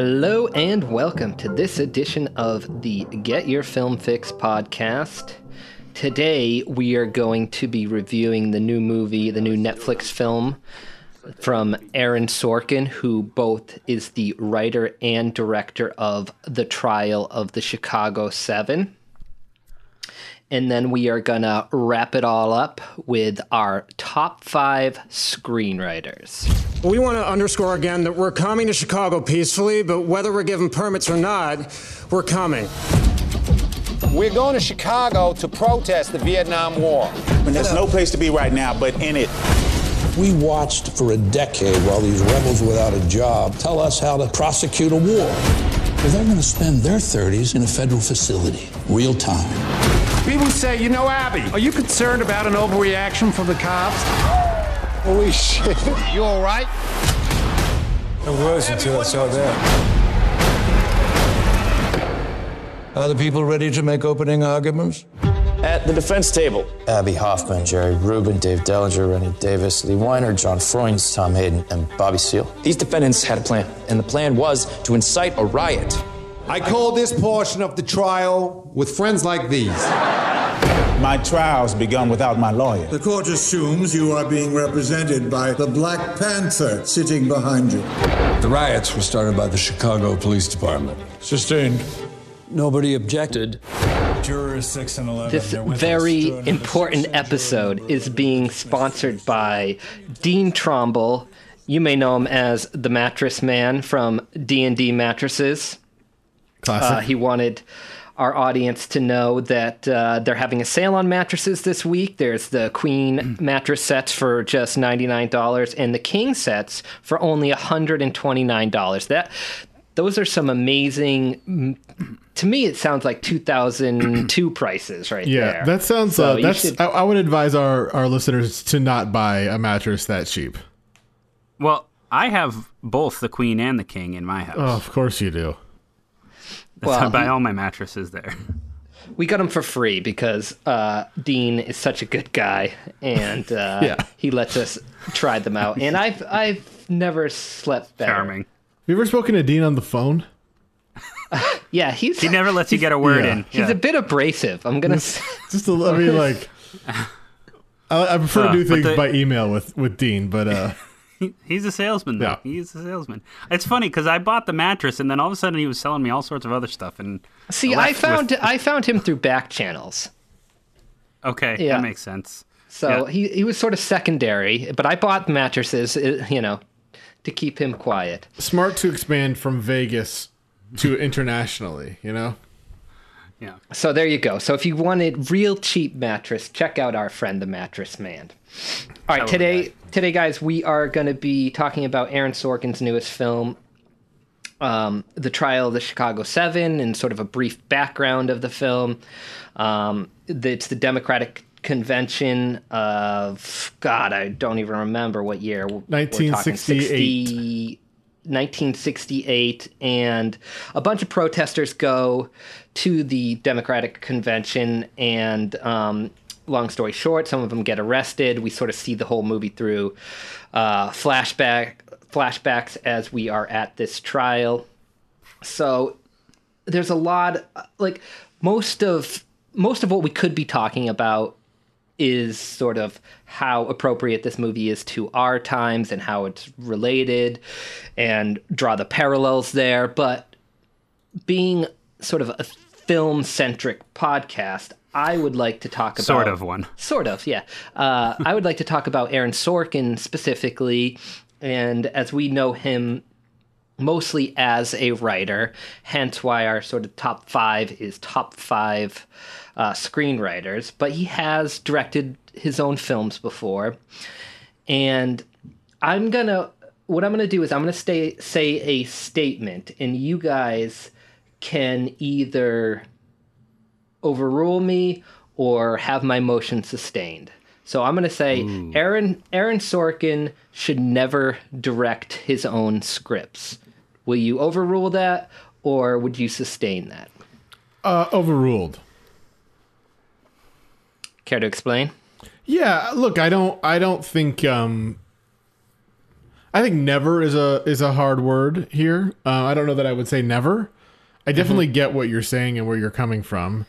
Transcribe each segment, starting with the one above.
Hello and welcome to this edition of the Get Your Film Fix podcast. Today we are going to be reviewing the new movie, the new Netflix film from Aaron Sorkin, who both is the writer and director of The Trial of the Chicago Seven. And then we are going to wrap it all up with our top five screenwriters. We want to underscore again that we're coming to Chicago peacefully, but whether we're given permits or not, we're coming. We're going to Chicago to protest the Vietnam War. And there's no place to be right now but in it. We watched for a decade while these rebels without a job tell us how to prosecute a war. Well, they're going to spend their 30s in a federal facility, real time. People say, you know, Abbie, are you concerned about an overreaction from the cops? Holy shit. You all right? I was until I saw that. Are the people ready to make opening arguments? At the defense table, Abbie Hoffman, Jerry Rubin, Dave Dellinger, Rennie Davis, Lee Weiner, John Froines, Tom Hayden, and Bobby Seale. These defendants had a plan, and the plan was to incite a riot. I call this portion of the trial with friends like these. My trial's begun without my lawyer. The court assumes you are being represented by the Black Panther sitting behind you. The riots were started by the Chicago Police Department. Sustained. Nobody objected. Jurors 6 and 11. This very important episode is being sponsored by Dean Tromble. You may know him as the Mattress Man from D&D Mattresses. Classic. Uh, he wanted our audience to know that uh, they're having a sale on mattresses this week. There's the queen mattress sets for just $99 and the king sets for only $129. That those are some amazing to me it sounds like 2002 prices right yeah, there. that sounds. So uh, that's. should- I, I would advise our our listeners to not buy a mattress that cheap. Well, I have both the queen and the king in my house. Oh, of course you do. That's how I well, buy all my mattresses there. we got them for free because uh, Dean is such a good guy, and uh, Yeah. he lets us try them out. And I've I've never slept better. Charming. Have you ever spoken to Dean on the phone? Yeah, he's He never lets you get a word Yeah. in. he's a bit abrasive. I'm gonna. s- Just a, I mean, like, I, I prefer Uh, to do things the- by email with with Dean, but He's a salesman, though. Yeah. He's a salesman. It's funny because I bought the mattress, and then all of a sudden he was selling me all sorts of other stuff. And See, left I found with- I found him through back channels. okay, Yeah. that makes sense. So Yeah. he, he was sort of secondary, but I bought mattresses, uh, you know, to keep him quiet. smart to expand from Vegas to internationally. You know. Yeah. So there you go. So if you wanted real cheap mattress, check out our friend the Mattress Man. All right, would today today guys, we are going to be talking about Aaron Sorkin's newest film um, The Trial of the Chicago 7 and sort of a brief background of the film. Um, it's the Democratic convention of God, I don't even remember what year. Talking 1968. 60 1968, and a bunch of protesters go to the Democratic convention. And um, long story short, some of them get arrested. We sort of see the whole movie through uh, flashback flashbacks as we are at this trial. So there's a lot like most of most of what we could be talking about is sort of how appropriate this movie is to our times and how it's related and draw the parallels there but being sort of a film centric podcast I would like to talk about Sort of one. Sort of, yeah. Uh, I would like to talk about Aaron Sorkin specifically, and as we know him mostly as a writer, hence why our sort of top five is top five uh, screenwriters. But he has directed his own films before, and I'm gonna. What I'm gonna do is I'm gonna stay, say a statement, and you guys can either overrule me or have my motion sustained. So I'm going to say Aaron Aaron Sorkin should never direct his own scripts. Will you overrule that or would you sustain that? Uh, overruled. Care to explain? Yeah, look, I don't I don't think um I think never is a is a hard word here. Uh, I don't know that I would say never. I definitely mm-hmm. get what you're saying and where you're coming from.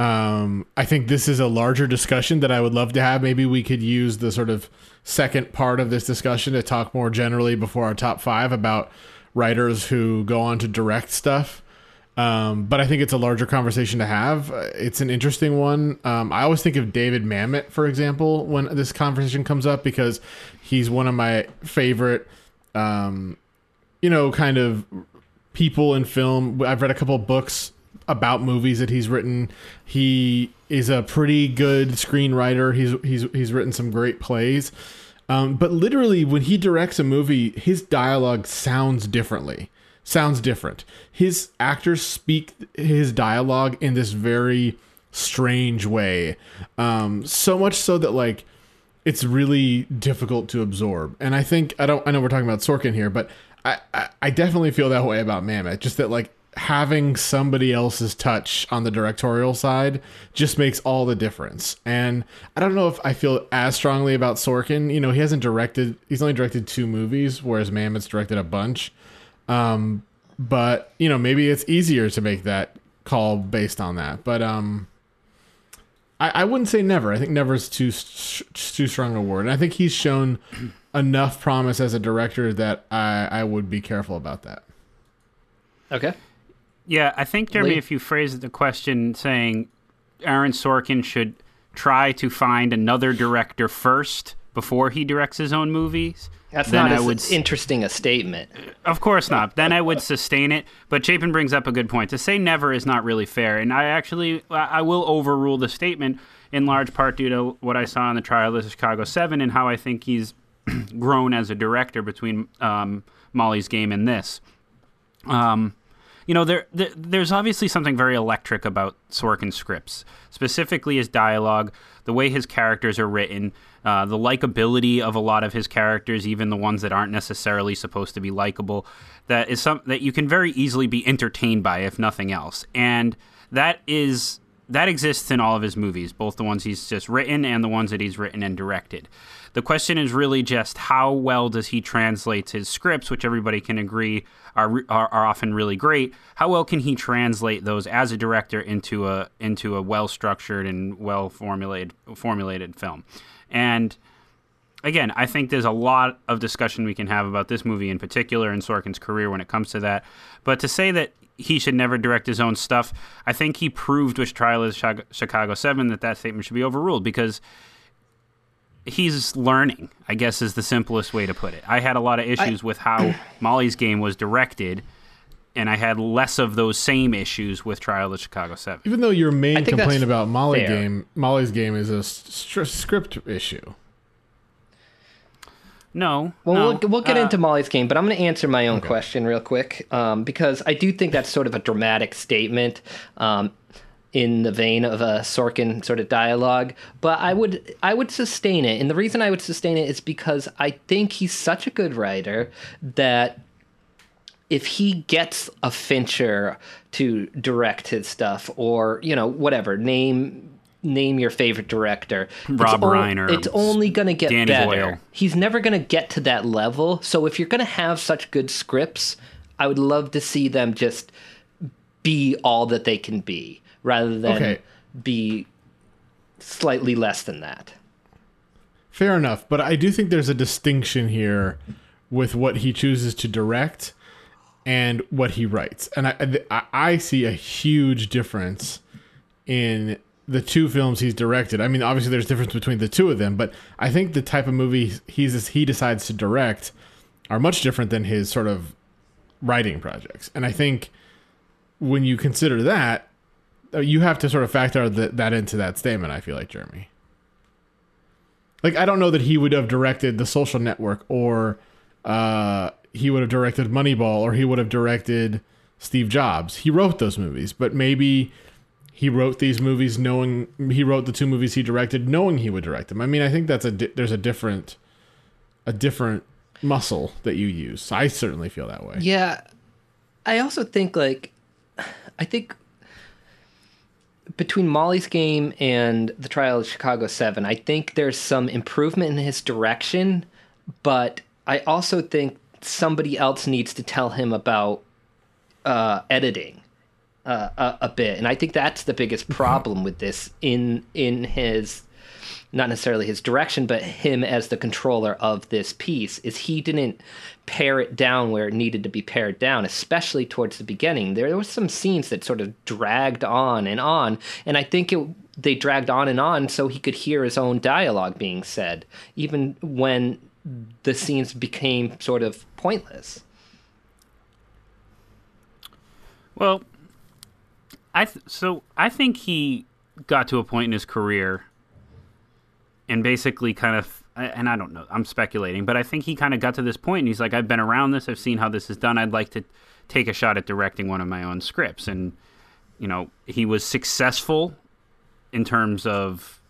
Um, I think this is a larger discussion that I would love to have. Maybe we could use the sort of second part of this discussion to talk more generally before our top five about writers who go on to direct stuff. Um, but I think it's a larger conversation to have. It's an interesting one. Um, I always think of David Mamet, for example, when this conversation comes up because he's one of my favorite, um, you know, kind of people in film. I've read a couple books about movies that he's written. He is a pretty good screenwriter. He's he's he's written some great plays. Um, but literally, when he directs a movie, his dialogue sounds differently. Sounds different. His actors speak his dialogue in this very strange way. Um, so much so that like it's really difficult to absorb. And I think I don't. I know we're talking about Sorkin here, but I, I, I definitely feel that way about Mamet. Just that like having somebody else's touch on the directorial side just makes all the difference. And I don't know if I feel as strongly about Sorkin. You know, he hasn't directed, he's only directed two movies, whereas Mamet's directed a bunch. Um, but, you know, maybe it's easier to make that call based on that. But, um, I, I wouldn't say never. I think never is too too strong a word. And I think he's shown enough promise as a director that I, I would be careful about that. Okay. Yeah, I think Jeremy, if you phrase the question saying Aaron Sorkin should try to find another director first before he directs his own movies. That's not as would, interesting a statement. Of course not. Then I would sustain it. But Chapin brings up a good point. To say never is not really fair, and I actually I will overrule the statement in large part due to what I saw in the trial of the Chicago Seven and how I think he's grown as a director between um, Molly's Game and this. Um, you know, there, there, there's obviously something very electric about Sorkin's scripts, specifically his dialogue, the way his characters are written, uh, the likability of a lot of his characters, even the ones that aren't necessarily supposed to be likable. That is some that you can very easily be entertained by, if nothing else, and that is that exists in all of his movies, both the ones he's just written and the ones that he's written and directed. The question is really just how well does he translate his scripts, which everybody can agree are, are, are often really great. How well can he translate those as a director into a into a well structured and well formulated formulated film? And again, I think there's a lot of discussion we can have about this movie in particular and Sorkin's career when it comes to that. But to say that he should never direct his own stuff, I think he proved with Trial of Chicago 7 that that statement should be overruled because he's learning, I guess is the simplest way to put it. I had a lot of issues I, with how Molly's game was directed, and I had less of those same issues with Trial of the Chicago 7. Even though your main complaint about Molly fair. game, Molly's game is a st- script issue. No. Well, no. we'll, we'll get uh, into Molly's game, but I'm going to answer my own okay. question real quick um, because I do think that's sort of a dramatic statement. Um, in the vein of a Sorkin sort of dialogue, but I would I would sustain it. And the reason I would sustain it is because I think he's such a good writer that if he gets a Fincher to direct his stuff or, you know, whatever, name name your favorite director. Rob it's Reiner. It's only going to get Danny better. Boyle. He's never going to get to that level. So if you're going to have such good scripts, I would love to see them just be all that they can be rather than okay. be slightly less than that. Fair enough, but I do think there's a distinction here with what he chooses to direct and what he writes, and I I see a huge difference in the two films he's directed. I mean, obviously there's difference between the two of them, but I think the type of movie he's he decides to direct are much different than his sort of writing projects. And I think when you consider that, you have to sort of factor that, that into that statement. I feel like Jeremy. Like I don't know that he would have directed The Social Network, or uh, he would have directed Moneyball, or he would have directed Steve Jobs. He wrote those movies, but maybe he wrote these movies knowing he wrote the two movies he directed knowing he would direct them. I mean, I think that's a di- there's a different a different muscle that you use. I certainly feel that way. Yeah. I also think like I think between Molly's game and the trial of Chicago 7, I think there's some improvement in his direction, but I also think somebody else needs to tell him about uh, editing uh, a, a, bit, and I think that's the biggest problem with this in in his not necessarily his direction, but him as the controller of this piece is he didn't pare it down where it needed to be pared down, especially towards the beginning. There were some scenes that sort of dragged on and on, and I think it they dragged on and on so he could hear his own dialogue being said, even when the scenes became sort of pointless. Well, I th- so I think he got to a point in his career and basically kind of and I don't know, I'm speculating, but I think he kind of got to this point and he's like I've been around this, I've seen how this is done. I'd like to take a shot at directing one of my own scripts and you know, he was successful in terms of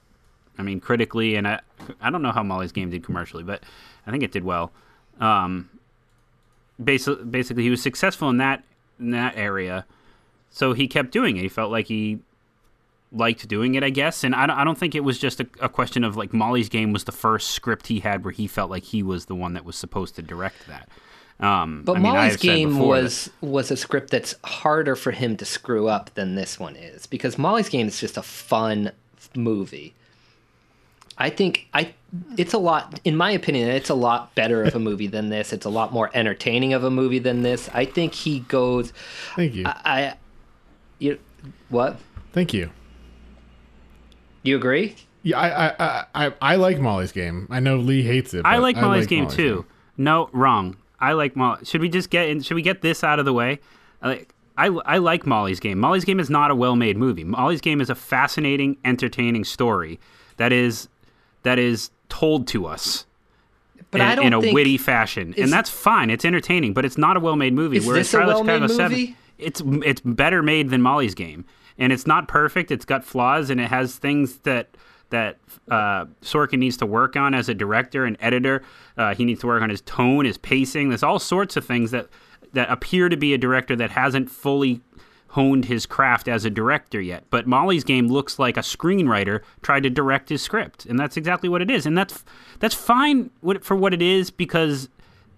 I mean, critically and I I don't know how Molly's game did commercially, but I think it did well. Um basically basically he was successful in that in that area. So he kept doing it. He felt like he liked doing it, I guess. And I don't, I don't think it was just a, a, question of like Molly's Game was the first script he had where he felt like he was the one that was supposed to direct that. Um, but I mean, Molly's Game was that... was a script that's harder for him to screw up than this one is because Molly's Game is just a fun movie. I think I it's a lot in my opinion it's a lot better of a movie than this. It's a lot more entertaining of a movie than this. I think he goes Thank you. I, I you what? Thank you. You agree? Yeah, I, I, I, I like Molly's game. I know Lee hates it. I like Molly's I like game Molly's too. Game. No, wrong. I like Molly. Should we just get in? Should we get this out of the way? Like, I, I like Molly's game. Molly's game is not a well-made movie. Molly's game is a fascinating, entertaining story that is that is told to us. But in, I don't in a think, witty fashion, is, and that's fine. It's entertaining, but it's not a well-made movie. Is Whereas this a well-made movie? 7, it's it's better made than Molly's game and it's not perfect. It's got flaws, and it has things that that uh, Sorkin needs to work on as a director and editor. Uh, he needs to work on his tone, his pacing. There's all sorts of things that that appear to be a director that hasn't fully honed his craft as a director yet. But Molly's Game looks like a screenwriter tried to direct his script, and that's exactly what it is. And that's that's fine for what it is because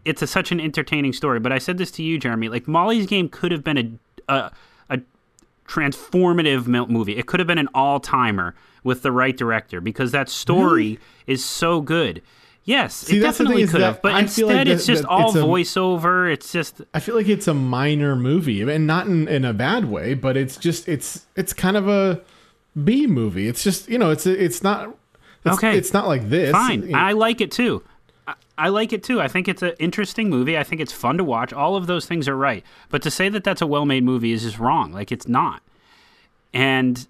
it's a, such an entertaining story. But I said this to you, Jeremy. Like Molly's Game could have been a, a transformative movie. It could have been an all timer with the right director because that story really? is so good. Yes, See, it definitely could have, but I instead like it's just all it's a, voiceover. It's just I feel like it's a minor movie, and not in, in a bad way, but it's just it's it's kind of a B movie. It's just you know it's it's not it's, okay. It's not like this. Fine, you know. I like it too. I like it too. I think it's an interesting movie. I think it's fun to watch. All of those things are right. But to say that that's a well made movie is just wrong. Like, it's not. And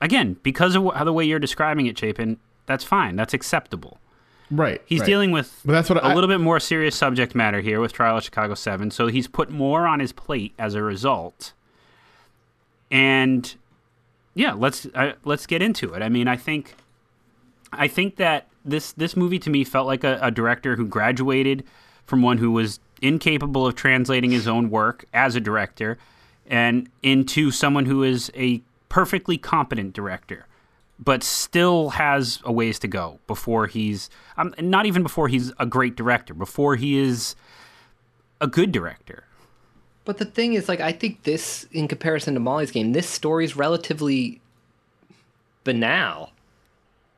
again, because of how the way you're describing it, Chapin, that's fine. That's acceptable. Right. He's right. dealing with but that's what a I, little bit more serious subject matter here with Trial of Chicago 7. So he's put more on his plate as a result. And yeah, let's uh, let's get into it. I mean, I think I think that this this movie to me felt like a, a director who graduated from one who was incapable of translating his own work as a director and into someone who is a perfectly competent director but still has a ways to go before he's um, not even before he's a great director before he is a good director. But the thing is like i think this in comparison to molly's game this story is relatively banal.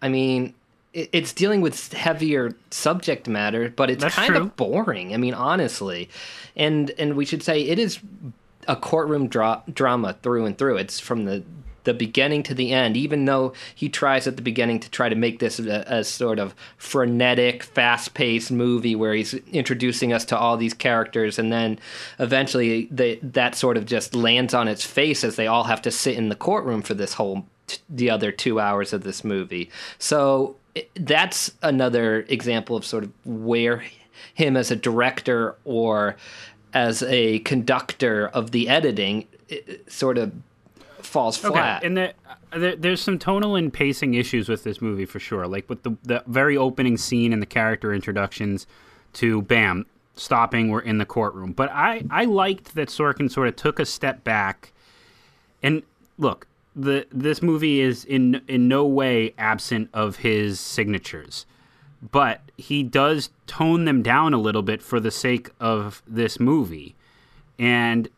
I mean it's dealing with heavier subject matter, but it's That's kind true. of boring. I mean, honestly, and and we should say it is a courtroom dra- drama through and through. It's from the the beginning to the end. Even though he tries at the beginning to try to make this a, a sort of frenetic, fast paced movie where he's introducing us to all these characters, and then eventually they, that sort of just lands on its face as they all have to sit in the courtroom for this whole the other two hours of this movie. So that's another example of sort of where him as a director or as a conductor of the editing sort of falls flat. Okay. And the, there, there's some tonal and pacing issues with this movie for sure. Like with the the very opening scene and the character introductions to Bam stopping, we're in the courtroom. But I I liked that Sorkin sort of took a step back. And look, the this movie is in in no way absent of his signatures. but he does tone them down a little bit for the sake of this movie. And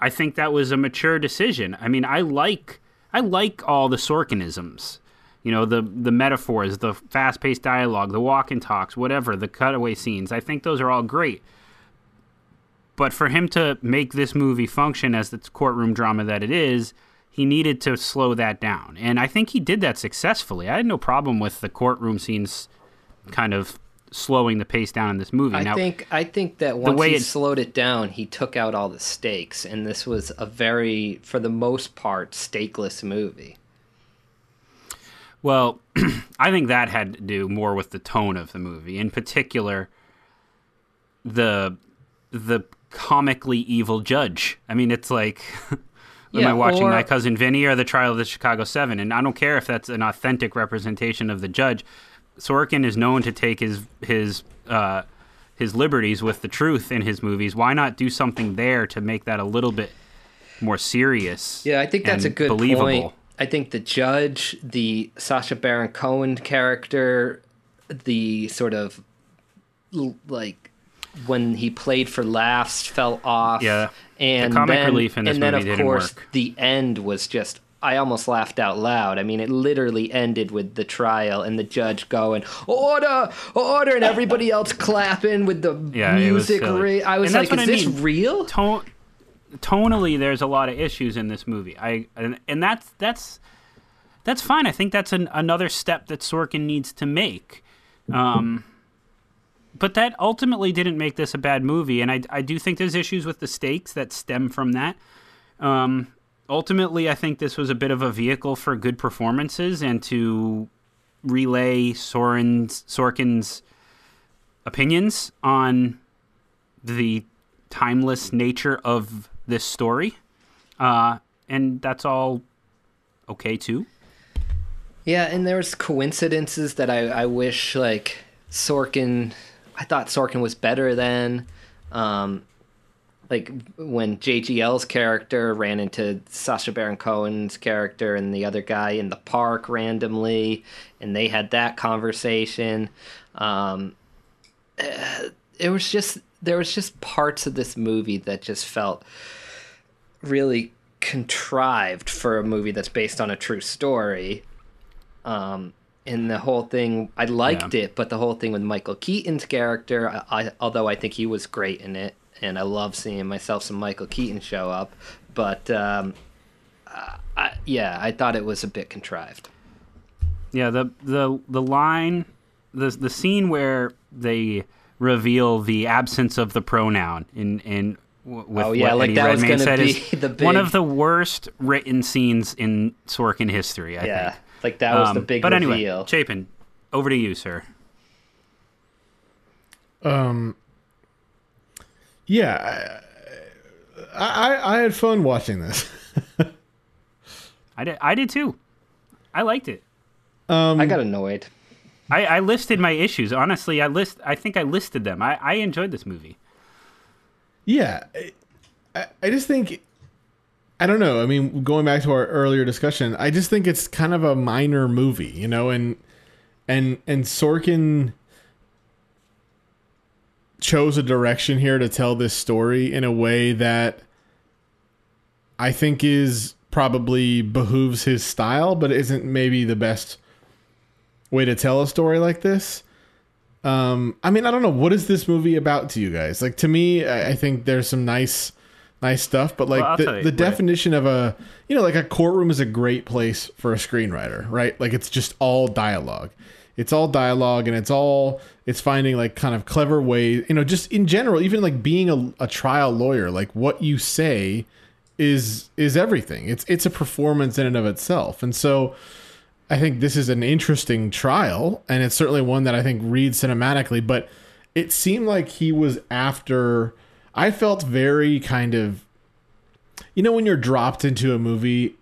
I think that was a mature decision. I mean, I like I like all the Sorkinisms. You know, the the metaphors, the fast-paced dialogue, the walk and talks, whatever, the cutaway scenes. I think those are all great. But for him to make this movie function as the courtroom drama that it is, he needed to slow that down. And I think he did that successfully. I had no problem with the courtroom scenes kind of slowing the pace down in this movie. I now, think I think that once he it, slowed it down, he took out all the stakes, and this was a very, for the most part, stakeless movie. Well, I think that had to do more with the tone of the movie, in particular, the the comically evil judge. I mean, it's like. Yeah, Am I watching or- My Cousin Vinny or The Trial of the Chicago Seven? And I don't care if that's an authentic representation of the judge. Sorkin is known to take his his uh, his liberties with the truth in his movies. Why not do something there to make that a little bit more serious? Yeah, I think that's a good believable. point. I think the judge, the Sacha Baron Cohen character, the sort of like when he played for laughs fell off. Yeah. and The comic then, relief in this and then of course work. the end was just. I almost laughed out loud. I mean, it literally ended with the trial and the judge going "order, order," and everybody else clapping with the Yeah, it was music. silly. I was like, "Is I this mean. real?" Tone, tonally, there's a lot of issues in this movie. I and, and that's that's that's fine. I think that's an, another step that Sorkin needs to make. Um, but that ultimately didn't make this a bad movie, and I I do think there's issues with the stakes that stem from that. Um, ultimately, I think this was a bit of a vehicle for good performances and to relay Sorkin's opinions on the timeless nature of this story. Uh, and that's all okay too. Yeah, and there's coincidences that I, I wish like Sorkin. I thought Sorkin was better than, um, like when JGL's character ran into Sacha Baron Cohen's character and the other guy in the park randomly, and they had that conversation. Um, uh, it was just there was just parts of this movie that just felt really contrived for a movie that's based on a true story. Um, and the whole thing, I liked it, but the whole thing with Michael Keaton's character, I, I, although I think he was great in it, and I love seeing myself some Michael Keaton show up, but um, uh, I, yeah, I thought it was a bit contrived. Yeah, the the the line, the the scene where they reveal the absence of the pronoun in in with Oh, yeah, what like Eddie Redmayne said be is the one of the worst written scenes in Sorkin history. I Yeah, think. Like that was the Um, big But anyway, reveal. Chapin, over to you, sir. Um. Yeah, I, I I had fun watching this. I did. I did too. I liked it. Um, I got annoyed. I, I listed my issues. Honestly, I list. I think I listed them. I, I enjoyed this movie. Yeah, I, I just think I don't know. I mean, going back to our earlier discussion, I just think it's kind of a minor movie, you know, and and and Sorkin chose a direction here to tell this story in a way that I think is probably behooves his style, but isn't maybe the best way to tell a story like this. Um, I mean, I don't know what is this movie about to you guys. Like to me, I, I think there's some nice, nice stuff, but like Well, the, you, the right. definition of a, you know, like a courtroom is a great place for a screenwriter, right? Like it's just all dialogue. It's all dialogue, and it's all it's finding like kind of clever ways. You know, just in general, even like being a, a trial lawyer, like what you say is is everything. It's it's a performance in and of itself, and so. I think this is an interesting trial, and it's certainly one that I think reads cinematically. But it seemed like he was after. I felt very kind of, you know, when you're dropped into a movie,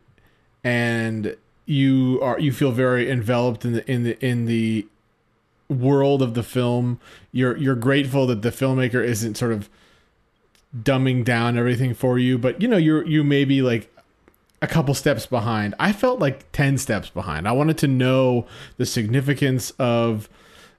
and you are you feel very enveloped in the in the in the world of the film. You're you're grateful that the filmmaker isn't sort of dumbing down everything for you, but you know you're you may be like a couple steps behind. I felt like 10 steps behind. I wanted to know the significance of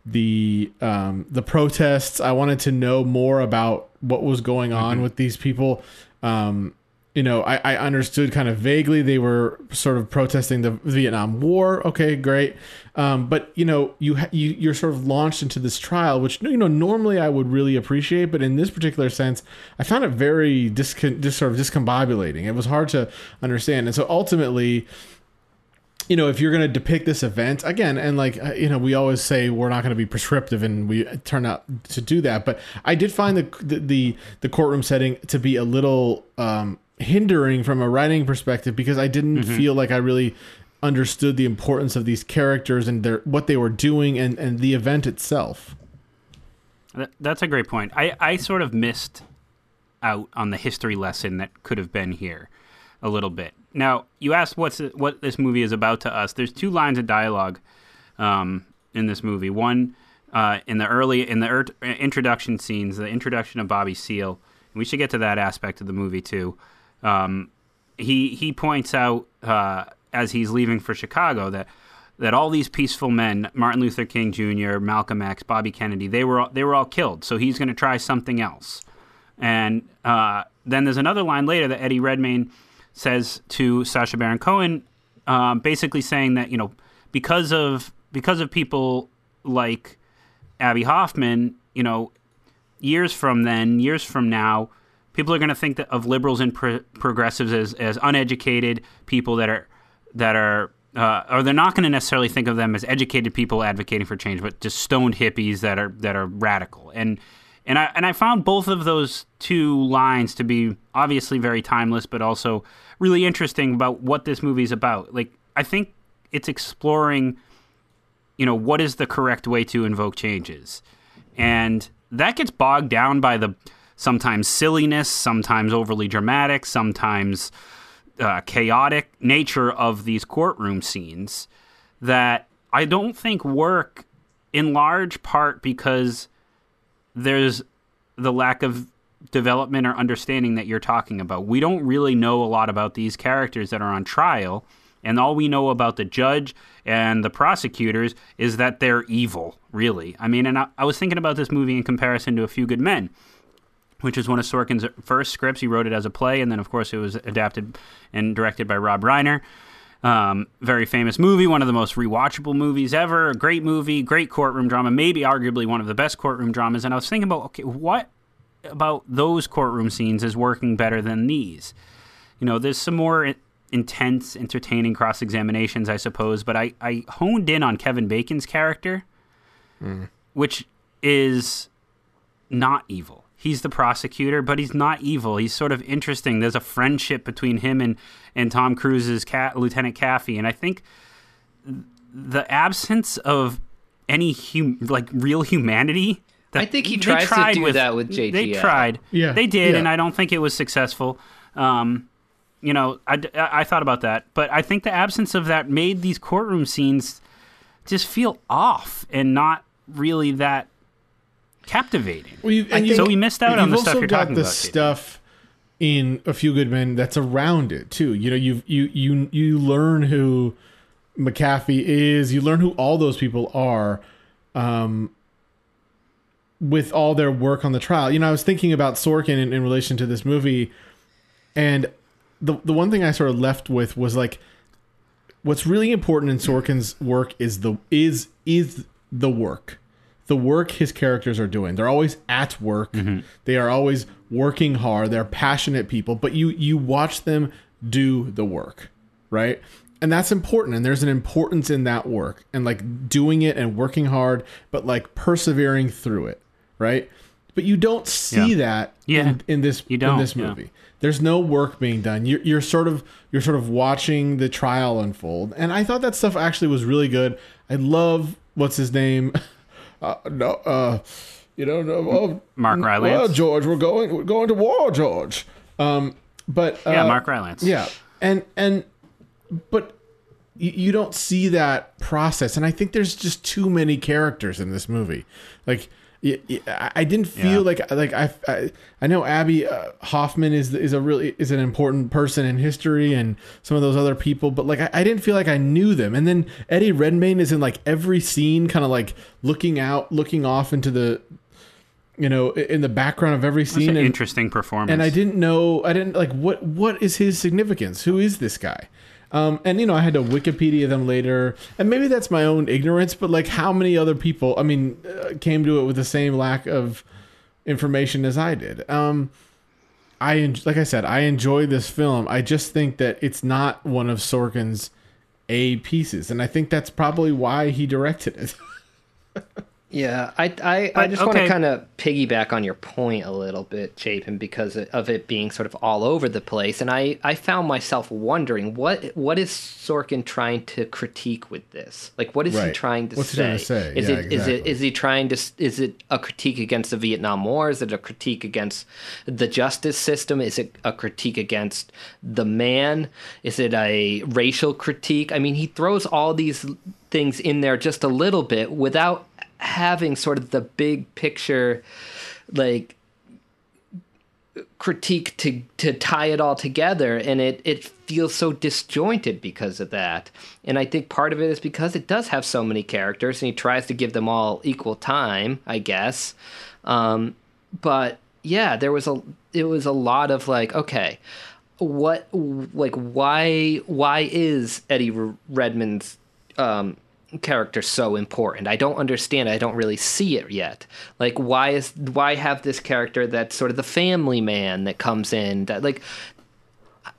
the um, the protests. I wanted to know more about what was going on with these people. Um, you know, I, I understood kind of vaguely they were sort of protesting the Vietnam War. Okay, great. Um, but you know, you ha- you you're sort of launched into this trial, which you know normally I would really appreciate, but in this particular sense, I found it very discon- just sort of discombobulating. It was hard to understand, and so ultimately, you know, if you're going to depict this event again, and like uh, you know, we always say we're not going to be prescriptive, and we turn out to do that. But I did find the the the, courtroom setting to be a little um, hindering from a writing perspective because I didn't Mhm. feel like I really understood the importance of these characters and their what they were doing and and the event itself. That's a great point. I, I sort of missed out on the history lesson that could have been here a little bit. Now, you asked what's what this movie is about to us. There's two lines of dialogue um, in this movie. One uh, in the early in the er- introduction scenes, the introduction of Bobby Seale. We should get to that aspect of the movie too. Um, he he points out uh, as he's leaving for Chicago that that all these peaceful men, Martin Luther King Jr., Malcolm X, Bobby Kennedy, they were all, they were all killed. So he's going to try something else. And uh, then there's another line later that Eddie Redmayne says to Sacha Baron Cohen, um, basically saying that you know because of because of people like Abbie Hoffman, you know, years from then, years from now, people are going to think that of liberals and pro- progressives as, as uneducated people that are that are uh, or they're not going to necessarily think of them as educated people advocating for change, but just stoned hippies that are that are radical. And and I and I found both of those two lines to be obviously very timeless, but also really interesting about what this movie is about. Like I think it's exploring, you know, what is the correct way to invoke changes, and that gets bogged down by the sometimes silliness, sometimes overly dramatic, sometimes uh, chaotic nature of these courtroom scenes that I don't think work in large part because there's the lack of development or understanding that you're talking about. We don't really know a lot about these characters that are on trial, and all we know about the judge and the prosecutors is that they're evil, really. I mean, and I, I was thinking about this movie in comparison to A Few Good Men which is one of Sorkin's first scripts. He wrote it as a play, and then, of course, it was adapted and directed by Rob Reiner. Um, very famous movie, one of the most rewatchable movies ever. A great movie, great courtroom drama, maybe arguably one of the best courtroom dramas. And I was thinking about, okay, what about those courtroom scenes is working better than these? You know, there's some more intense, entertaining cross examinations, I suppose, but I, I honed in on Kevin Bacon's character, which is not evil. He's the prosecutor, but he's not evil. He's sort of interesting. There's a friendship between him and, and Tom Cruise's Ca- Lieutenant Kaffee, and I think the absence of any hum- like real humanity. That I think he they tries to tried do that with They tried. Yeah, they did, yeah. and I don't think it was successful. Um, you know, I, I thought about that, but I think the absence of that made these courtroom scenes just feel off and not really that captivating. Well, you, and you- so we missed out on the stuff you're got talking the about. Jason. stuff in A Few Good Men that's around it too. You know, you you you you learn who McAfee is. You learn who all those people are. Um, with all their work on the trial, you know, I was thinking about Sorkin in, in relation to this movie, and the the one thing I sort of left with was like, what's really important in Sorkin's work is the is is the work the work his characters are doing. They're always at work. Mm-hmm. They are always working hard. They're passionate people, but you you watch them do the work, right? And that's important and there's an importance in that work and like doing it and working hard, but like persevering through it, right? But you don't see Yeah. that Yeah. in, in this You don't, this yeah. movie. There's no work being done. You're, you're sort of you're sort of watching the trial unfold, and I thought that stuff actually was really good. I love what's his name, uh, no, uh, you know, no, oh, Mark Rylance. Well, George, we're going we're going to war, George. Um, but uh, Yeah, Mark Rylance. Yeah, and and but you, you don't see that process, and I think there's just too many characters in this movie. Like I didn't feel Yeah. like like I, I I know Abbie uh, Hoffman is is a really is an important person in history and some of those other people, but like I, I didn't feel like I knew them. And then Eddie Redmayne is in like every scene, kind of like looking out, looking off into the, you know, in the background of every scene. an and, interesting performance. and I didn't know, I didn't like what what is his significance? Who is this guy? Um, and you know, I had to Wikipedia them later, and maybe that's my own ignorance. But like, how many other people, I mean, uh, came to it with the same lack of information as I did? Um, I like I said, I enjoy this film. I just think that it's not one of Sorkin's A pieces, and I think that's probably why he directed it. Yeah, I I, I But, just want to kind of piggyback on your point a little bit, Chapin, because of it being sort of all over the place, and I, I found myself wondering what what is Sorkin trying to critique with this? Like, what is he trying to What's he say? trying to say? Is Yeah, it is it exactly. is he trying to is it a critique against the Vietnam War? Is it a critique against the justice system? Is it a critique against the man? Is it a racial critique? I mean, he throws all these things in there just a little bit without having sort of the big picture like critique to to tie it all together and it it feels so disjointed because of that. And i think part of it is because it does have so many characters and he tries to give them all equal time i guess. Um but yeah there was a it was a lot of like okay what like why why is eddie redmayne's um character so important i don't understand i don't really see it yet like why is why have this character that's sort of the family man that comes in that like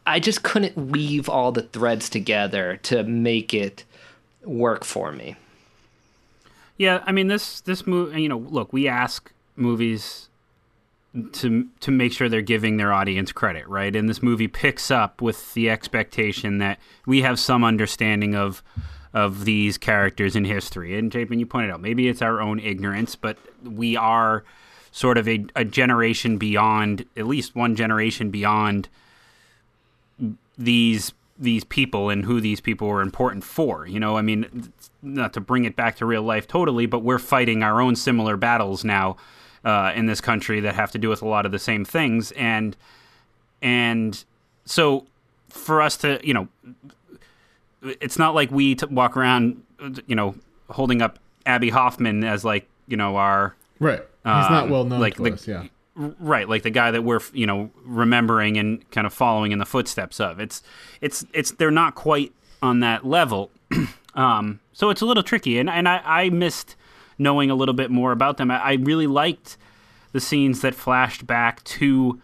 i just couldn't weave all the threads together to make it work for me Yeah, I mean this this movie. You know, look, we ask movies to to make sure they're giving their audience credit, right? And this movie picks up with the expectation that we have some understanding of of these characters in history. And Chapin, you pointed out maybe it's our own ignorance, but we are sort of a, a generation beyond, at least one generation beyond these these people and who these people were important for. You know, I mean, not to bring it back to real life totally, but we're fighting our own similar battles now uh, in this country that have to do with a lot of the same things, and and so for us to, you know, it's not like we t- walk around, you know, holding up Abbie Hoffman as like you know our right. He's not um, well known like the- us. Yeah. right like the guy that we're you know remembering and kind of following in the footsteps of it's it's it's they're not quite on that level um so it's a little tricky and and i i missed knowing a little bit more about them i, I really liked the scenes that flashed back to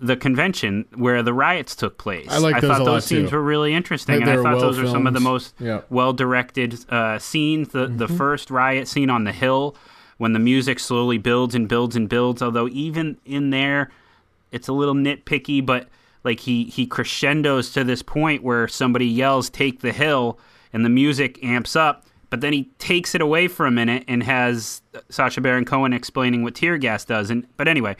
the convention where the riots took place. I like I those thought those scenes too. were really interesting, and I thought well those are some of the most Yeah. well directed uh, scenes. The the Mhm. first riot scene on the hill when the music slowly builds and builds and builds. Although even in there, it's a little nitpicky, but like he he crescendos to this point where somebody yells "Take the hill" and the music amps up. But then he takes it away for a minute and has Sacha Baron Cohen explaining what tear gas does. And but anyway,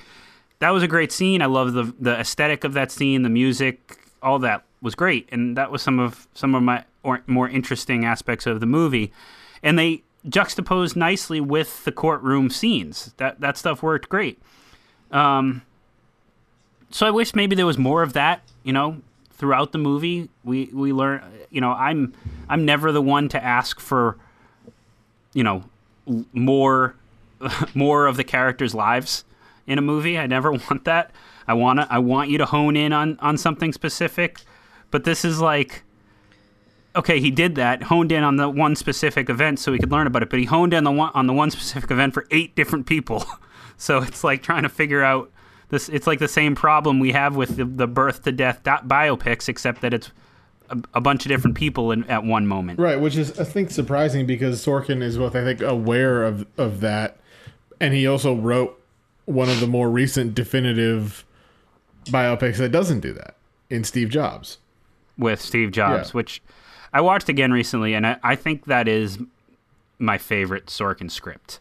that was a great scene. I love the the aesthetic of that scene, the music, all that was great, and that was some of some of my or, more interesting aspects of the movie. And they juxtaposed nicely with the courtroom scenes. That that stuff worked great. Um, so I wish maybe there was more of that. You know, throughout the movie, we we learn. You know, I'm I'm never the one to ask for. You know, more more of the characters' lives in a movie. I never want that. I want to I want you to hone in on on something specific. But this is like okay, he did that, honed in on the one specific event so he could learn about it, but he honed in the one on the one specific event for eight different people. so it's like trying to figure out this it's like the same problem we have with the, the birth to death biopics except that it's a, a bunch of different people in, at one moment. Right, which is I think surprising because Sorkin is both I think aware of of that, and he also wrote one of the more recent definitive biopics that doesn't do that in Steve Jobs. with Steve Jobs, Yeah. which I watched again recently, and I, I think that is my favorite Sorkin script.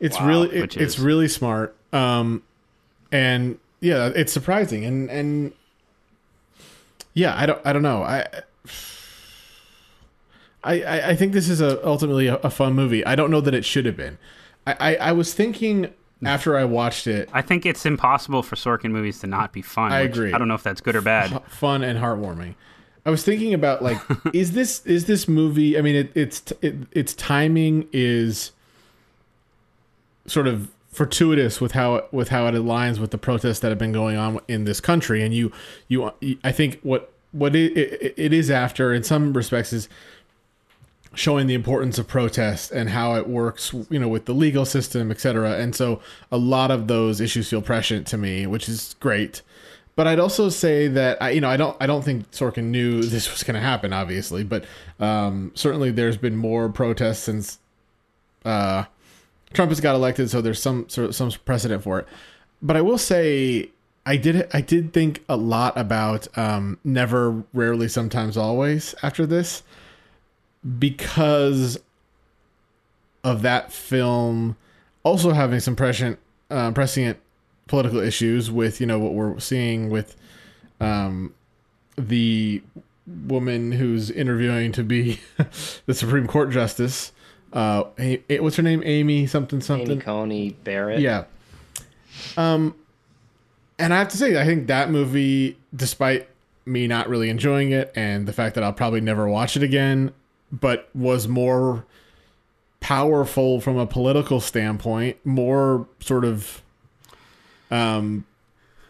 It's Wow. really it, it's is- really smart, um, and yeah, it's surprising, and and yeah, I don't I don't know I. I, I I think this is a ultimately a, a fun movie. I don't know that it should have been. I, I, I was thinking after I watched it. I think it's impossible for Sorkin movies to not be fun. I agree. I don't know if that's good or bad. F- fun and heartwarming. I was thinking about like, is this is this movie? I mean, it, it's it, its timing is sort of fortuitous with how it, with how it aligns with the protests that have been going on in this country, and you you I think what what it, it, it is after in some respects is showing the importance of protest and how it works you know with the legal system etc and so a lot of those issues feel prescient to me which is great. But I'd also say that I, you know I don't I don't think Sorkin knew this was going to happen obviously but um, certainly there's been more protests since uh, Trump has got elected so there's some sort of some precedent for it. But I will say I did I did think a lot about um, never rarely sometimes always after this because of that film also having some prescient uh, prescient political issues with you know what we're seeing with um, the woman who's interviewing to be the Supreme Court justice. Uh, what's her name? Amy something something. Amy Coney Barrett. Yeah. Um, and I have to say, I think that movie, despite me not really enjoying it and the fact that I'll probably never watch it again, but was more powerful from a political standpoint, more sort of um,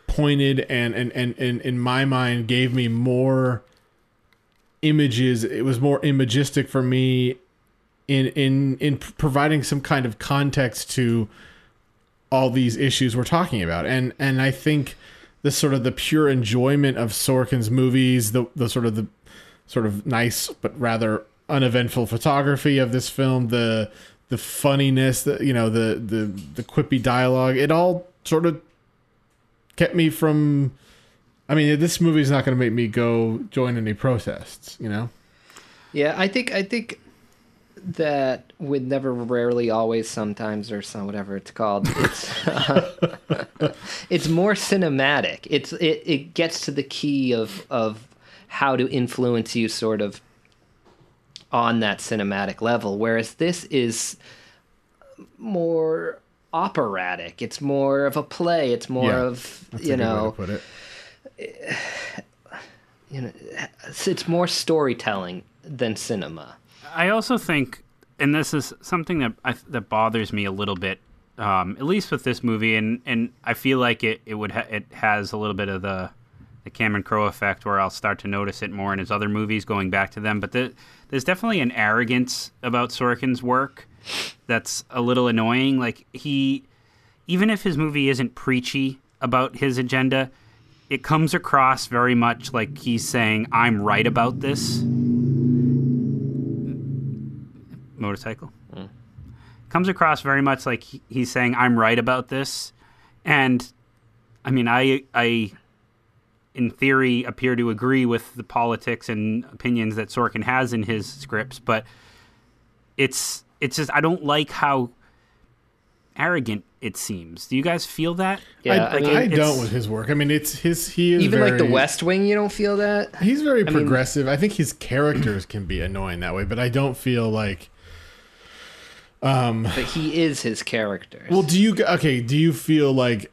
pointed and, and, and, and in my mind gave me more images. It was more imagistic for me in, in, in providing some kind of context to all these issues we're talking about. And, and I think the sort of the pure enjoyment of Sorkin's movies, the, the sort of the sort of nice, but rather uneventful photography of this film, the, the funniness, the, you know, the, the, the quippy dialogue, it all sort of kept me from I mean, this movie's not going to make me go join any protests, you know? Yeah, I think I think that with never rarely always sometimes or some whatever it's called it's uh, it's more cinematic it's it, it gets to the key of of how to influence you sort of on that cinematic level whereas this is more operatic. It's more of a play. It's more Yeah, of that's a you good way to know put it. you know it's, it's more storytelling than cinema. I also think, and this is something that I, that bothers me a little bit, um, at least with this movie, and, and I feel like it it would ha- it has a little bit of the the Cameron Crowe effect, where I'll start to notice it more in his other movies, going back to them. But the, there's definitely an arrogance about Sorkin's work that's a little annoying. Like he, even if his movie isn't preachy about his agenda, it comes across very much like he's saying, "I'm right about this." motorcycle. Mm. Comes across very much like he's saying, "I'm right about this," and I mean, I I in theory appear to agree with the politics and opinions that Sorkin has in his scripts, but it's it's just I don't like how arrogant it seems. Do you guys feel that? I, Like, I it- don't with his work. I mean, it's his. He is even like the west wing you don't feel that He's very I mean- progressive. I think his characters can be annoying that way, but I don't feel like. Um. but he is his character Well, do you okay? Do you feel like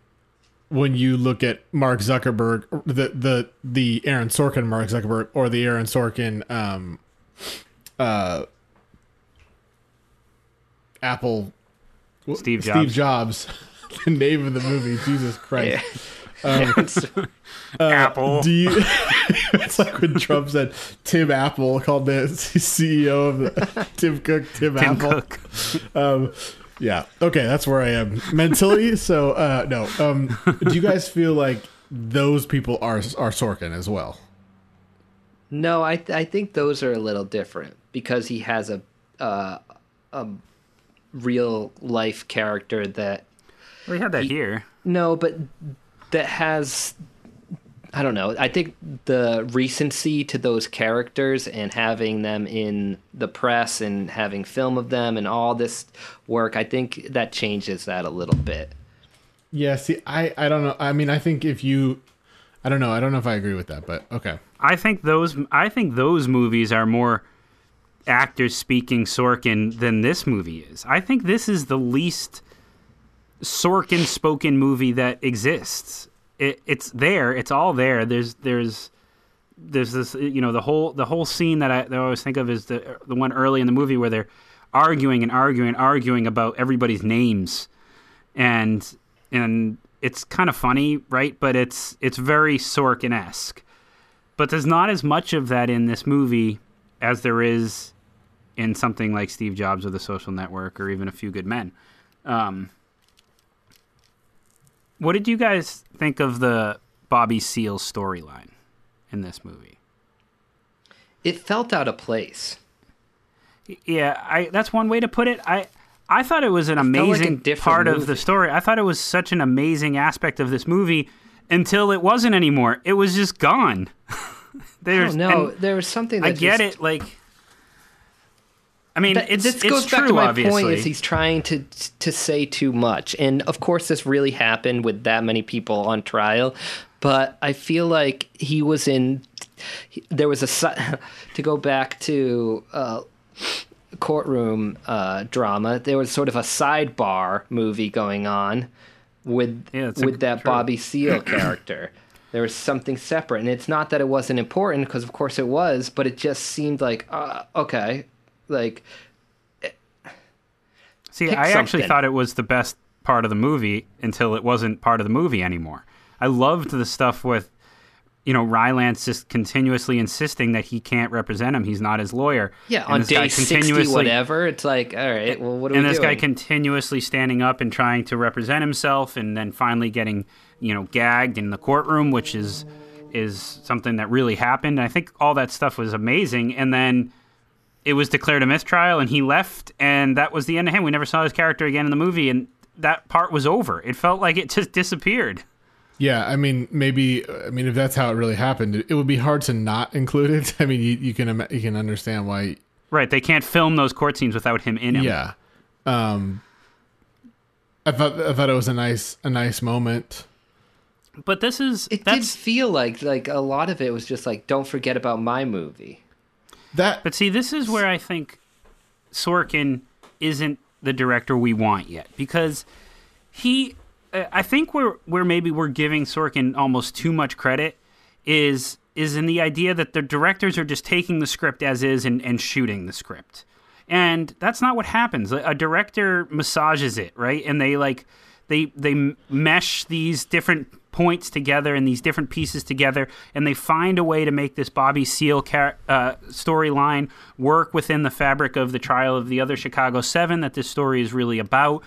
when you look at Mark Zuckerberg, the the the Aaron Sorkin Mark Zuckerberg, or the Aaron Sorkin, um, uh, Apple, Steve Steve Jobs. Jobs, the name of the movie, Jesus Christ. Um, uh, Apple. Do you? it's like when Trump said Tim Apple called the CEO of the Tim Cook Tim, Tim Apple. Cook. Um, yeah. Okay, that's where I am mentally. So uh, no. Um, do you guys feel like those people are are Sorkin as well? No, I th- I think those are a little different because he has a uh, a real life character that We had that here. no, but that has I don't know. I think the recency to those characters and having them in the press and having film of them and all this work, I think that changes that a little bit. Yeah. See, I I don't know. I mean, I think if you, I don't know. I don't know if I agree with that, but okay. I think those I think those movies are more actors speaking Sorkin than this movie is. I think this is the least Sorkin spoken movie that exists. It, it's there. It's all there. There's there's there's this you know the whole the whole scene that I, that I always think of is the the one early in the movie where they're arguing and arguing and arguing about everybody's names, and and it's kind of funny, right? But it's it's very Sorkin esque. But there's not as much of that in this movie as there is in something like Steve Jobs or The Social Network or even A Few Good Men. Um, what did you guys think of the Bobby Seale storyline in this movie? It felt out of place. Yeah, I that's one way to put it. I I thought it was an amazing like part movie. of the story. I thought it was such an amazing aspect of this movie until it wasn't anymore. It was just gone. There's no, there was something. That I get just- it. Like, I mean, That- it's this it's goes true. back to my obviously, point is he's trying to to say too much and of course this really happened with that many people on trial but i feel like he was in there was a to go back to uh, courtroom uh, drama there was sort of a sidebar movie going on with it's with a- that true. bobby Seale character there was something separate and it's not that it wasn't important because of course it was but it just seemed like uh, okay like eh, See, Pick I actually thought it was the best part of the movie until it wasn't part of the movie anymore. I loved the stuff with, you know, Rylance just continuously insisting that he can't represent him. He's not his lawyer. Yeah, And on day sixty, continuously- whatever. It's like, all right, well, what are and we this doing? guy continuously standing up and trying to represent himself, and then finally getting, you know, gagged in the courtroom, which is is something that really happened. I think all that stuff was amazing, and then it was declared a mistrial, and he left, and that was the end of him. We never saw his character again in the movie, and that part was over. It felt like it just disappeared. Yeah, I mean, maybe. I mean, if that's how it really happened, it would be hard to not include it. I mean, you, you can you can understand why. Right? They can't film those court scenes without him in them. Yeah, um, I thought I thought it was a nice a nice moment. But this is it did feel like like a lot of it was just like, don't forget about my movie. That, but see, this is where I think Sorkin isn't the director we want yet because he. uh, I think we're where maybe we're giving Sorkin almost too much credit is is in the idea that the directors are just taking the script as is and, and shooting the script. And that's not what happens. A director massages it, right? And they like they they mesh these different points together and these different pieces together, and they find a way to make this Bobby Seale char- uh, storyline work within the fabric of the trial of the other Chicago Seven that this story is really about.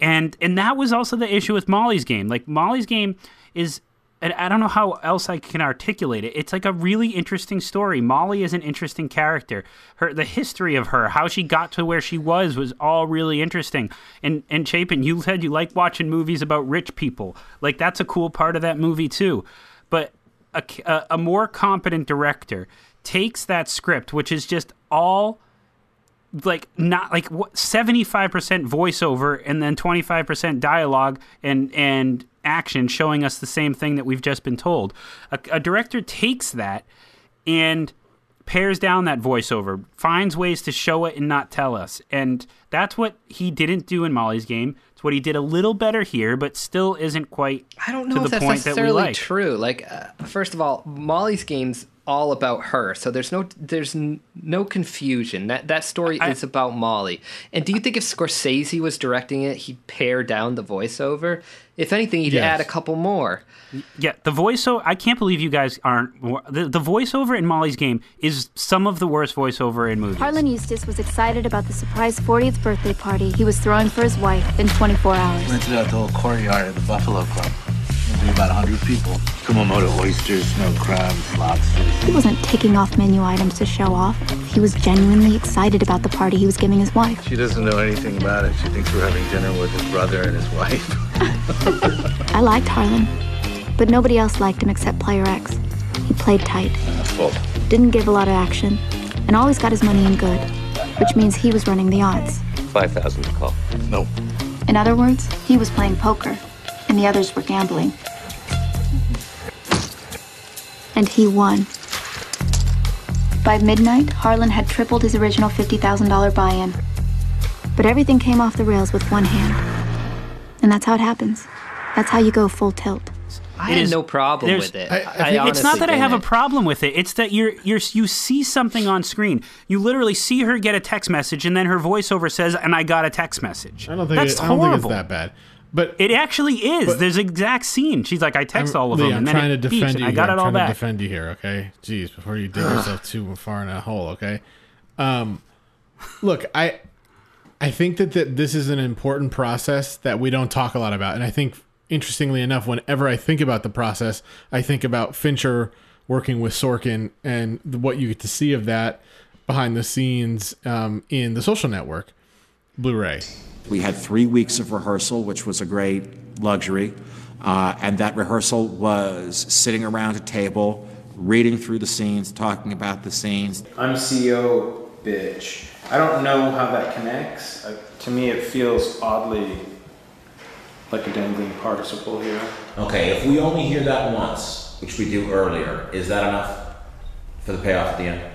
And and that was also the issue with Molly's game. Like Molly's game is and I don't know how else I can articulate it. It's like a really interesting story. Molly is an interesting character. Her the history of her, how she got to where she was, was all really interesting. And and Chapin, you said you like watching movies about rich people. Like that's a cool part of that movie too. But a, a, a more competent director takes that script, which is just all like not like what 75% voiceover and then 25% dialogue and and action showing us the same thing that we've just been told a, a director takes that and pares down that voiceover finds ways to show it and not tell us and that's what he didn't do in molly's game it's what he did a little better here but still isn't quite I don't know if that's point that necessarily like true. Like, uh, first of all, Molly's game's all about her, so there's no there's n- no confusion. That that story is about Molly. And do you think if Scorsese was directing it, he'd pare down the voiceover? If anything, you'd Yes. add a couple more. Yeah, the voiceover. I can't believe you guys aren't. The, the voiceover in Molly's game is some of the worst voiceover in movies. Harlan Eustace was excited about the surprise 40th birthday party he was throwing for his wife in 24 hours. Rented out the whole courtyard at the Buffalo Club. There'll be about 100 people. Kumamoto oysters, smoked crabs, lobsters. He wasn't taking off menu items to show off. He was genuinely excited about the party he was giving his wife. She doesn't know anything about it. She thinks we're having dinner with his brother and his wife. I liked Harlan, but nobody else liked him except Player X. He played tight, Full. didn't give a lot of action, and always got his money in good, which means he was running the odds. 5,000 to call. No. In other words, he was playing poker, and the others were gambling. And he won. By midnight, Harlan had tripled his original $50,000 buy in. But everything came off the rails with one hand. And that's how it happens. That's how you go full tilt. I had no problem with it. I- I it's not that I honestly have a problem with it. It's that you're you're you see something on screen. You literally see her get a text message, and then her voiceover says, "And I got a text message." I don't think that's it, I don't think it's that bad. But it actually is. but- There's an exact scene. She's like, "I text all of Lee, them," I'm and trying it to defend and you. I got here. it I'm all back. to defend you here, okay? Jeez, before you dig yourself too far in a hole, okay? Um, look, I I think that, that this is an important process that we don't talk a lot about, and I think interestingly enough, whenever I think about the process, I think about Fincher working with Sorkin and what you get to see of that behind the scenes um, in the Social Network Blu-ray. We had three weeks of rehearsal, which was a great luxury. Uh, and that rehearsal was sitting around a table, reading through the scenes, talking about the scenes. I'm CEO, bitch. I don't know how that connects. Uh, to me, it feels oddly like a dangling participle here. Okay, if we only hear that once, which we do earlier, is that enough for the payoff at the end?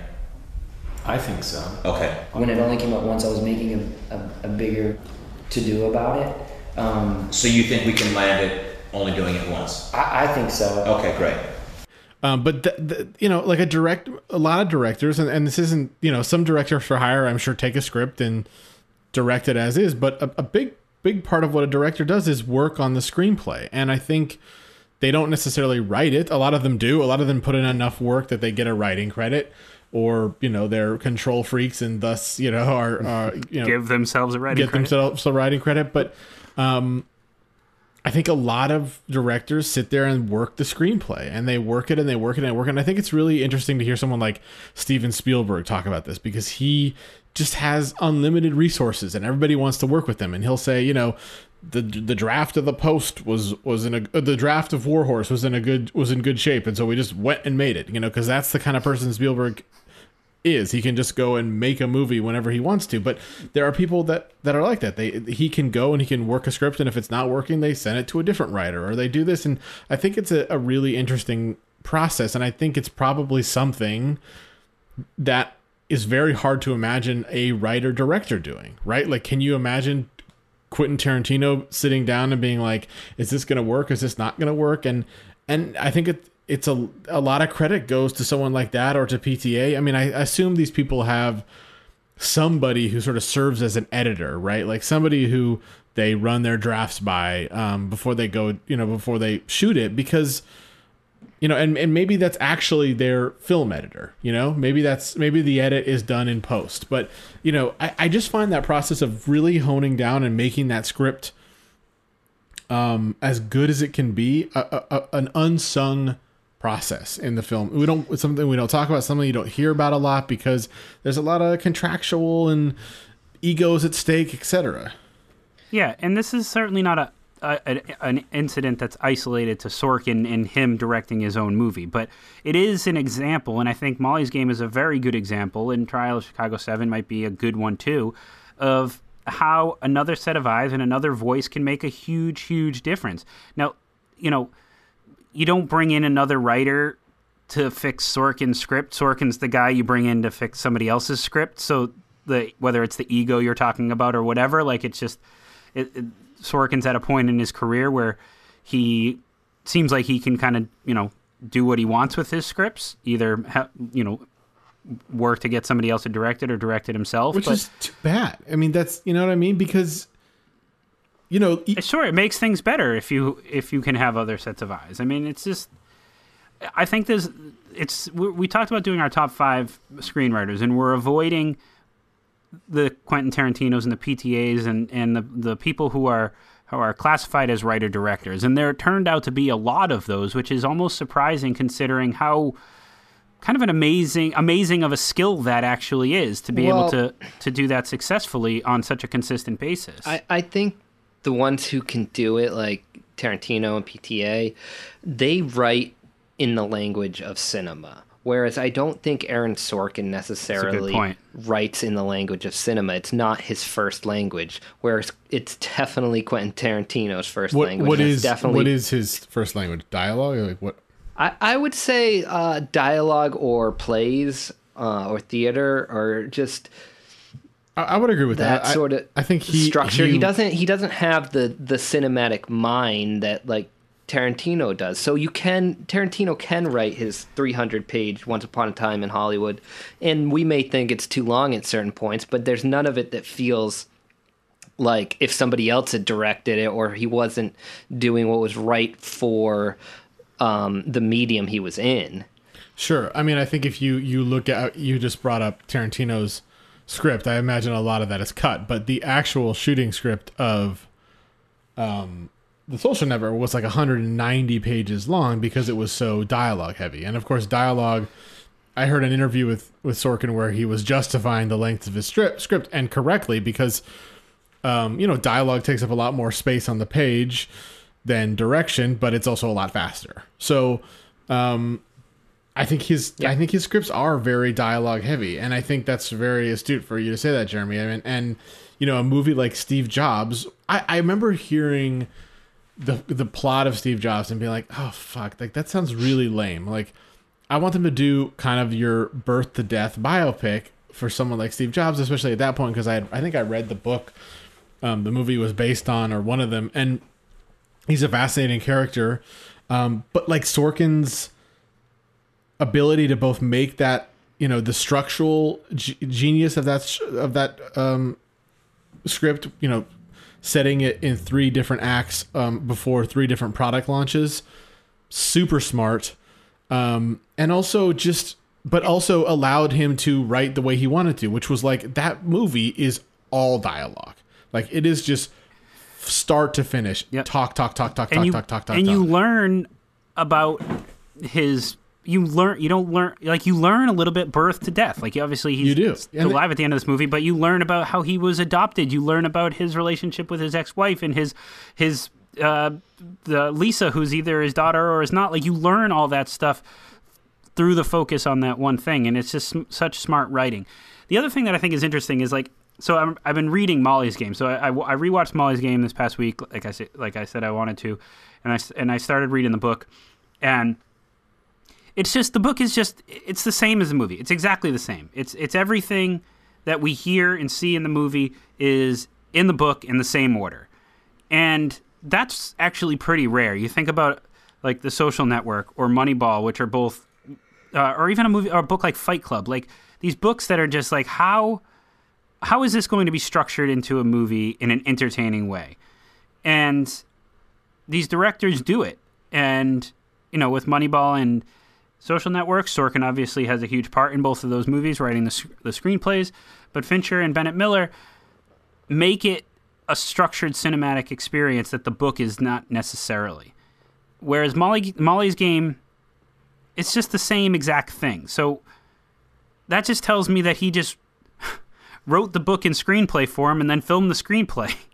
I think so. Okay. When it only came up once, I was making a, a, a bigger to do about it. Um, So you think we can land it only doing it once? I, I think so. Okay, great. Um, but th- th- you know, like a direct, a lot of directors, and, and this isn't, you know, some directors for hire, I'm sure, take a script and direct it as is. But a, a big, big part of what a director does is work on the screenplay, and I think they don't necessarily write it. A lot of them do. A lot of them put in enough work that they get a writing credit, or you know, they're control freaks and thus, you know, are, are you know, Give themselves a writing get credit. themselves a writing credit. But um, I think a lot of directors sit there and work the screenplay and they work it and they work it and they work it. And I think it's really interesting to hear someone like Steven Spielberg talk about this because he just has unlimited resources and everybody wants to work with him. And he'll say, you know, the the draft of the post was was in a the draft of War Horse was in a good was in good shape and so we just went and made it you know because that's the kind of person Spielberg is he can just go and make a movie whenever he wants to but there are people that that are like that they he can go and he can work a script and if it's not working they send it to a different writer or they do this and i think it's a, a really interesting process and i think it's probably something that is very hard to imagine a writer director doing right like can you imagine Quentin Tarantino sitting down and being like, "Is this going to work? Is this not going to work?" And and I think it it's a a lot of credit goes to someone like that or to PTA. I mean, I assume these people have somebody who sort of serves as an editor, right? Like somebody who they run their drafts by um, before they go, you know, before they shoot it, because you know, and, and maybe that's actually their film editor, you know, maybe that's maybe the edit is done in post, but you know, I, I just find that process of really honing down and making that script um, as good as it can be a, a- an unsung process in the film. We don't it's something we don't talk about, something you don't hear about a lot because there's a lot of contractual and egos at stake, etc. Yeah, and this is certainly not a, a, an incident that's isolated to Sorkin and him directing his own movie, but it is an example, and I think Molly's Game is a very good example, and Trial of Chicago Seven might be a good one too, of how another set of eyes and another voice can make a huge, huge difference. Now, you know, you don't bring in another writer to fix Sorkin's script. Sorkin's the guy you bring in to fix somebody else's script. So the whether it's the ego you're talking about or whatever, like it's just it, it, Sorkin's at a point in his career where he seems like he can kind of you know do what he wants with his scripts, either ha- you know work to get somebody else to direct it or direct it himself. Which but is too bad. I mean, that's you know what I mean because you know sure it makes things better if you if you can have other sets of eyes. I mean, it's just I think there's it's we we talked about doing our top five screenwriters, and we're avoiding the Quentin Tarantino's and the PTAs and and the the people who are who are classified as writer directors, and there turned out to be a lot of those, which is almost surprising considering how kind of an amazing amazing of a skill that actually is to be Well- able to to do that successfully on such a consistent basis. I, I think the ones who can do it, like Tarantino and PTA, they write in the language of cinema. Whereas I don't think Aaron Sorkin necessarily writes in the language of cinema. It's not his first language. Whereas it's definitely Quentin Tarantino's first what language. what is definitely what is his first language? Dialogue? Like what? I, I would say uh, dialogue or plays. uh, or theater or just I, would agree with that. that sort of I, I think he structure. He, he- doesn't he doesn't have the the cinematic mind that like Tarantino does. So you can Tarantino can write his 300 page Once Upon a Time in Hollywood, and we may think it's too long at certain points, but there's none of it that feels like if somebody else had directed it or he wasn't doing what was right for um, the medium he was in. Sure. I mean, I think if you you look at you just brought up Tarantino's script, I imagine a lot of that is cut, but the actual shooting script of um the social network was like 190 pages long because it was so dialogue heavy. And of course, dialogue I heard an interview with with Sorkin where he was justifying the length of his strip, script and correctly because um, you know, dialogue takes up a lot more space on the page than direction, but it's also a lot faster. So, um, I think his I think his scripts are very dialogue heavy, and I think that's very astute for you to say that, Jeremy. I mean, and you know, a movie like Steve Jobs, I, I remember hearing the the plot of Steve Jobs and being like, oh fuck, like that sounds really lame. Like, I want them to do kind of your birth to death biopic for someone like Steve Jobs, especially at that point, because I had, I think I read the book um, the movie was based on, or one of them, and he's a fascinating character. Um, but like Sorkin's ability to both make that you know the structural g- genius of that sh- of that um, script, you know, setting it in three different acts um, before three different product launches, super smart, um, and also just but also allowed him to write the way he wanted to, which was like that movie is all dialogue. Like it is just start to finish. Talk, talk, talk, talk, and talk, you, talk, talk, talk, and talk. you learn about his you learn you don't learn like you learn a little bit birth to death like obviously he's You do. still alive at the end of this movie but you learn about how he was adopted you learn about his relationship with his ex-wife and his his uh the Lisa who's either his daughter or is not like you learn all that stuff through the focus on that one thing and it's just such smart writing the other thing that I think is interesting is like so I'm, I've been reading Molly's Game. So I, I, I rewatched Molly's Game this past week, like I said, like I said I wanted to, and I and I started reading the book, and it's just the book is just it's the same as the movie. It's exactly the same. It's it's everything that we hear and see in the movie is in the book in the same order, and that's actually pretty rare. You think about like The Social Network or Moneyball, which are both, uh, or even a movie or a book like Fight Club, like these books that are just like how how is this going to be structured into a movie in an entertaining way? And these directors do it. And, you know, with Moneyball and Social Network, Sorkin obviously has a huge part in both of those movies, writing the, the screenplays. But Fincher and Bennett Miller make it a structured cinematic experience that the book is not necessarily. Whereas Molly, Molly's Game, it's just the same exact thing. So that just tells me that he just wrote the book and screenplay for him and then filmed the screenplay.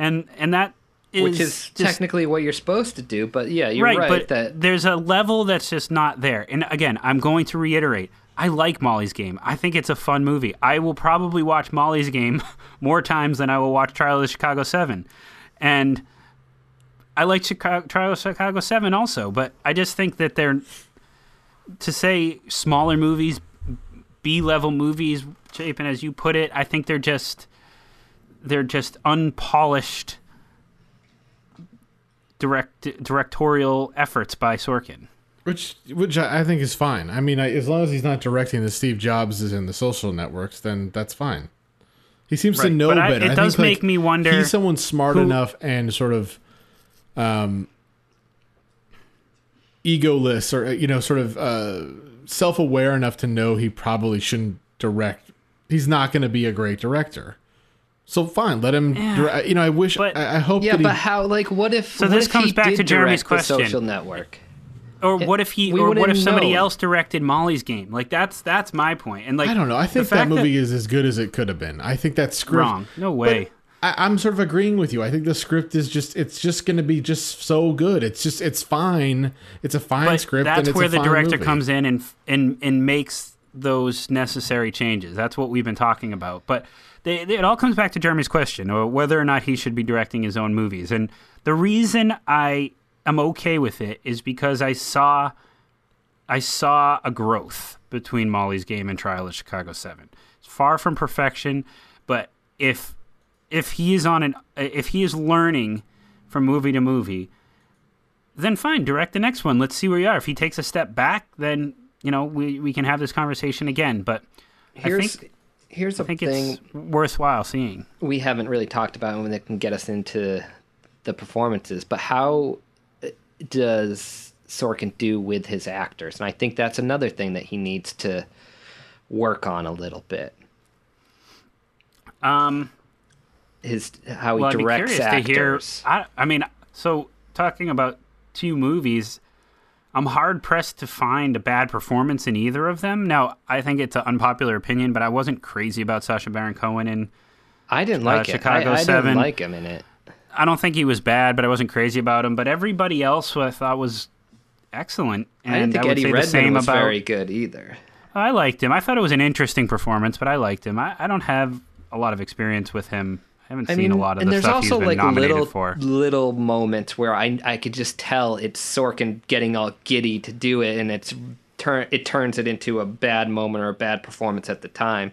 And and that is which is just- technically what you're supposed to do. But yeah, you're right, right, but that there's a level that's just not there. And again, I'm going to reiterate, I like Molly's Game. I think it's a fun movie. I will probably watch Molly's Game more times than I will watch Trial of the Chicago 7. And I like Chicago, Trial of Chicago 7 also, but I just think that they're to say smaller movies, B level movies, Chapin, as you put it, I think they're just they're just unpolished direct directorial efforts by Sorkin. Which, which I I think is fine. I mean, I, as long as he's not directing the Steve Jobs is in the social networks, then that's fine. He seems to know but I- better. it I does think, like, make me wonder He's someone smart who- enough and sort of, um, egoless or you know, sort of uh, self-aware enough to know he probably shouldn't direct. He's not going to be a great director. So fine, let him. Yeah. Dire- you know, I wish. I, I hope. yeah, that he, but how? Like, what if? So what this if comes he back to Jeremy's question. Social network. Or what if he? we Or what if somebody know. else directed Molly's Game? Like that's that's my point. And like I don't know. I think that movie is as good as it could have been. I think that script Wrong. No way. But I, I'm sort of agreeing with you. I think the script is just it's just going to be just so good. It's just it's fine. It's a fine but script. That's and it's where a the fine director movie. comes in and and and makes those necessary changes. That's what we've been talking about. But they, they- it all comes back to Jeremy's question, or whether or not he should be directing his own movies. And the reason I am okay with it is because I saw I saw a growth between Molly's game and Trial of Chicago Seven. It's far from perfection, but if if he is on an if he is learning from movie to movie, then fine, direct the next one. Let's see where you are. If he takes a step back, then you know we, we can have this conversation again. But Here's I think here's a I thing worthwhile seeing. we haven't really talked about when it can get us into the performances, but how uh, does Sorkin do with his actors? And I think that's another thing that he needs to work on a little bit. Um, his how he well, I'd be directs curious actors. to hear. I, I mean, so talking about two movies, I'm hard pressed to find a bad performance in either of them. Now, I think it's an unpopular opinion, but I wasn't crazy about Sacha Baron Cohen in. I didn't uh, like it. Chicago I, I Seven. didn't like him in it. I don't think he was bad, but I wasn't crazy about him. But everybody else, who I thought was excellent. And I didn't think would Eddie Redmayne same was about, very good either. I liked him. I thought it was an interesting performance, but I liked him. I, I don't have a lot of experience with him. I haven't I seen mean, a lot of and the there's stuff also he's been like nominated little for. little moments where I I could just tell it's Sorkin getting all giddy to do it, and it's turn it turns it into a bad moment or a bad performance at the time.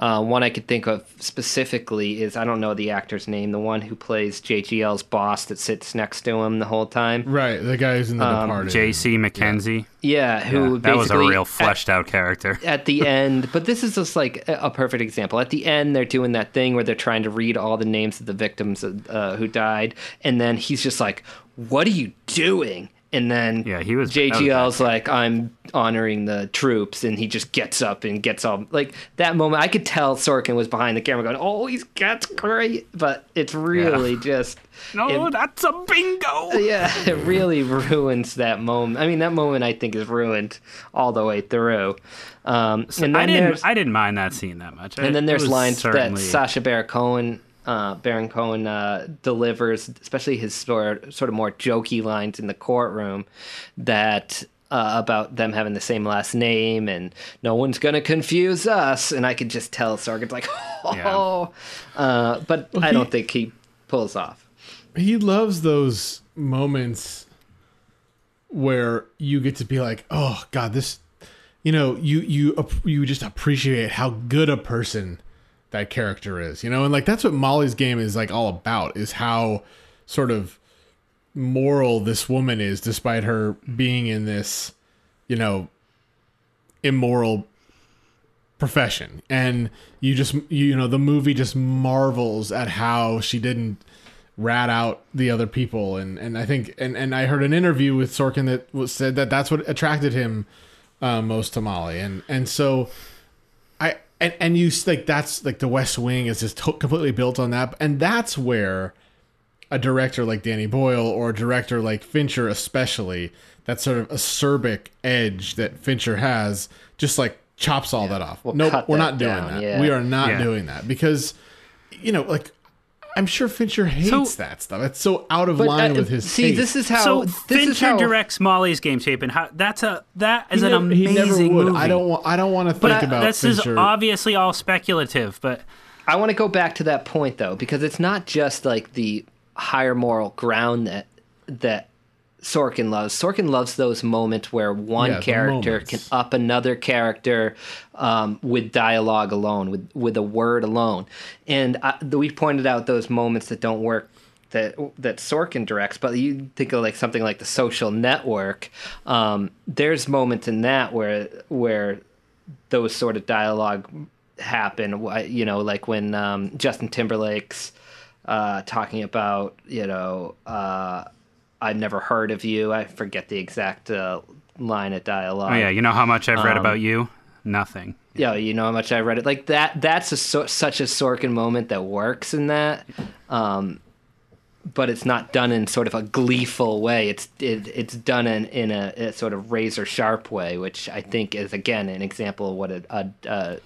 Uh, one I could think of specifically is I don't know the actor's name, the one who plays JGL's boss that sits next to him the whole time. Right, the guy who's in the Um, Departed. J.C. MacKenzie. Yeah, who that was a basically real at- fleshed out character. at the end but this is just like a a perfect example at the end they're doing that thing where they're trying to read all the names of the victims uh, who died and then he's just like what are you doing and then yeah he was jgl's like i'm honoring the troops and he just gets up and gets all like that moment i could tell sorkin was behind the camera going oh he's that's great but it's really just No, it- that's a bingo. yeah, it really ruins that moment. I mean, that moment I think is ruined all the way through. Um, So and I didn't. I didn't mind that scene that much. and then there's was lines certainly- that Sacha Baron Cohen, uh, Baron Cohen uh, delivers, especially his sort sort of more jokey lines in the courtroom that. Uh, about them having the same last name and no one's gonna confuse us, and I could just tell Sorkin's like, oh, uh, but Well, I he- don't think he pulls off. he loves those moments where you get to be like, "Oh God, this," you know, you you you just appreciate how good a person that character is, you know, and like that's what Molly's game is like all about is how sort of moral this woman is, despite her being in this, you know, immoral profession. And you just you know the movie just marvels at how she didn't rat out the other people. And and I think and and I heard an interview with Sorkin that was said that that's what attracted him uh, most to Molly. And and so I and and you s- like that's like the West Wing is just to- completely built on that and that's where a director like Danny Boyle or a director like Fincher especially that sort of acerbic edge that Fincher has just like chops all that off. We'll nope, we're that not doing down, that. yeah. We are not Yeah. doing that because you know like I'm sure Fincher hates So- that stuff. It's so out of But, line uh, with his see, taste. this is how so this Fincher is how, directs Molly's Game Shape, and how that's a that is he, an never, amazing he never would. movie. I don't want I don't want to think But I- about this is obviously all speculative, but I want to go back to that point though, because it's not just like the higher moral ground that that Sorkin loves. Sorkin loves those moments where one Yeah, character can up another character um, with dialogue alone, with with a word alone. And I, we pointed out those moments that don't work that that Sorkin directs, but you think of like something like The Social Network. Um, there's moments in that where where those sort of dialogue happen. You know, like when um, Justin Timberlake's uh, talking about, you know, uh, I've never heard of you. I forget the exact uh, line of dialogue. oh yeah, you know how much I've read Um, about you? Nothing. Yeah, you know how much I've read it. Like that. That's a such a Sorkin moment that works in that. Um, but it's not done in sort of a gleeful way. It's it, it's done in in a, a sort of razor sharp way, which I think is again an example of what a, a, a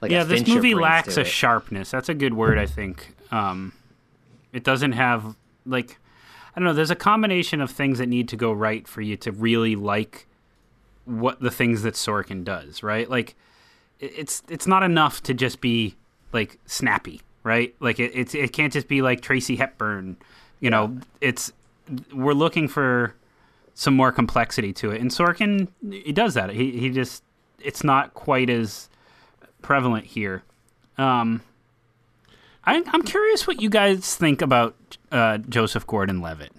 like yeah, a this movie lacks a it. sharpness. That's a good word, I think. Um, it doesn't have like I don't know. There's a combination of things that need to go right for you to really like what the things that Sorkin does. Right? Like it's it's not enough to just be like snappy. Right? Like it it's, it can't just be like Tracy Hepburn. You know, it's we're looking for some more complexity to it. And Sorkin, he does that. He he just it's not quite as prevalent here. Um, I, I'm curious what you guys think about uh, Joseph Gordon-Levitt.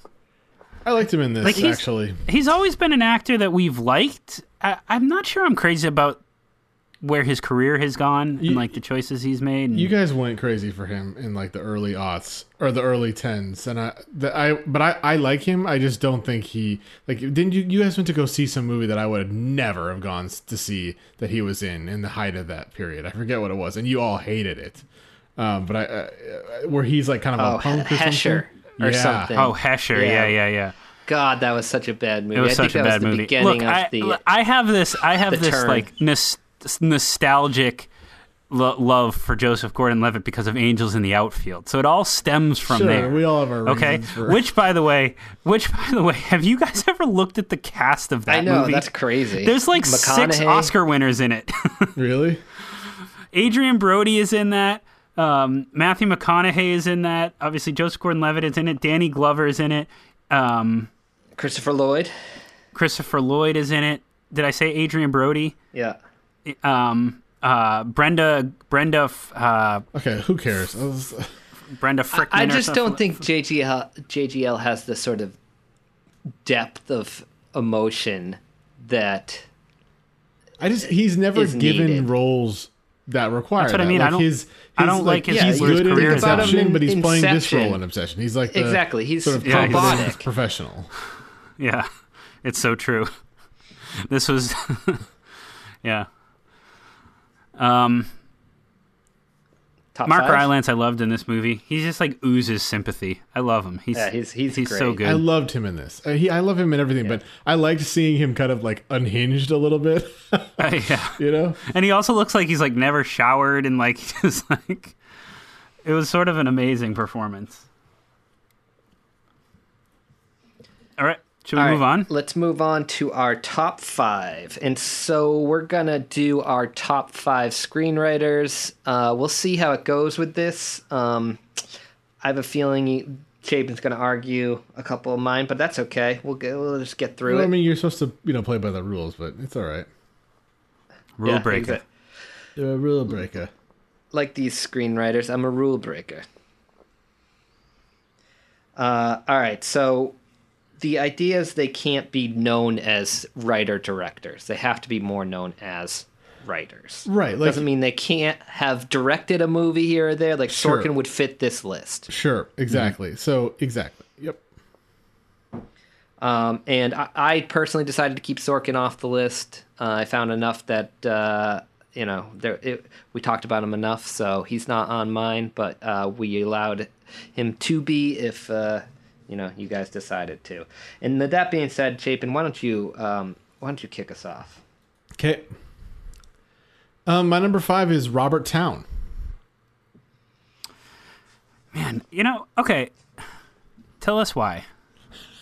I liked him in this Like he's, actually. he's always been an actor that we've liked. I, I'm not sure I'm crazy about where his career has gone and like the choices he's made. and- You guys went crazy for him in like the early aughts or the early tens, and I, the, I, but I, I like him. I just don't think he like. Didn't you? You guys went to go see some movie that I would have never have gone to see that he was in in the height of that period. I forget what it was, and you all hated it. Um, but I, uh, where he's like kind of Oh, a punk or Hesher something. or yeah. something. Oh, Hesher. Yeah, yeah, yeah. God, that was such a bad movie. It was I such think a that bad movie. beginning Look, of I, the. I have this. I have this turn. like nos- nostalgic lo- love for Joseph Gordon-Levitt because of Angels in the Outfield. So it all stems from Sure, there. we all have our okay. for- Which, by the way, which by the way, have you guys ever looked at the cast of that I know, movie? that's crazy. There's like six Oscar winners in it. really? Adrien Brody is in that. Um, Matthew McConaughey is in that. Obviously, Joseph Gordon-Levitt is in it. Danny Glover is in it. Um, Christopher Lloyd. Christopher Lloyd is in it. Did I say Adrien Brody? Yeah. Um, uh, Brenda, Brenda, uh, Okay, who cares? I was- Brenda Frickman. I or just don't think JGL JGL has the sort of depth of emotion that I just he's never given needed. roles that require. That's what I that. mean. I Like don't- his, I don't like his- he's where his good in career is at. Inception, but he's playing this role in Obsession. He's like the, Exactly, he's sort of Yeah, he's- professional. Yeah, it's so true. This was, yeah. Um, Top Mark five? Rylance, I loved in this movie. He just like oozes sympathy. I love him. He's Yeah, he's- he's so great. good. I loved him in this. Uh, he, I love him in everything, but I liked seeing him kind of like unhinged a little bit. yeah. you know, and he also looks like he's like never showered and like just like it was sort of an amazing performance. All right, should we All move right, on? Let's move on to our top five. And so we're going to do our top five screenwriters. Uh, we'll see how it goes with this. Um, I have a feeling he- Chapin's going to argue a couple of mine, but that's okay. We'll, get, we'll just get through Well, it. I mean, you're supposed to you know play by the rules, but it's all right. Rule Yeah, breaker. exact- You're a rule breaker. like these screenwriters, I'm a rule breaker. Uh, all right, so the idea is they can't be known as writer directors. They have to be more known as writers. Right, like- Doesn't mean they can't have directed a movie here or there. Like Sure. Sorkin would fit this list. Sure, exactly. Mm-hmm. So exactly. Yep. Um, and I, I personally decided to keep Sorkin off the list. Uh, I found enough that uh, you know there it, we talked about him enough, so he's not on mine. But uh, we allowed him to be if uh, you know you guys decided to. And with that being said, Chapin, why don't you um, why don't you kick us off? Okay. Um, my number five is Robert Towne. Man, you know, okay. Tell us why.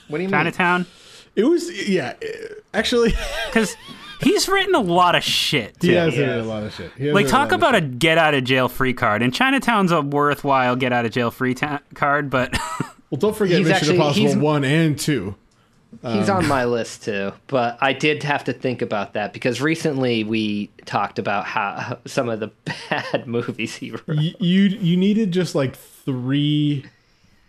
What do you mean? Chinatown? It was yeah, actually, because he's written a lot of shit. He too. has written a lot of shit. Like written a talk about a get out of jail free card, and Chinatown's a worthwhile get out of jail free ta- card, but Well, don't forget He's Mission actually- Impossible he's- one and two. He's Um, on my list too, but I did have to think about that because recently we talked about how some of the bad movies he wrote. y- you you needed just like three,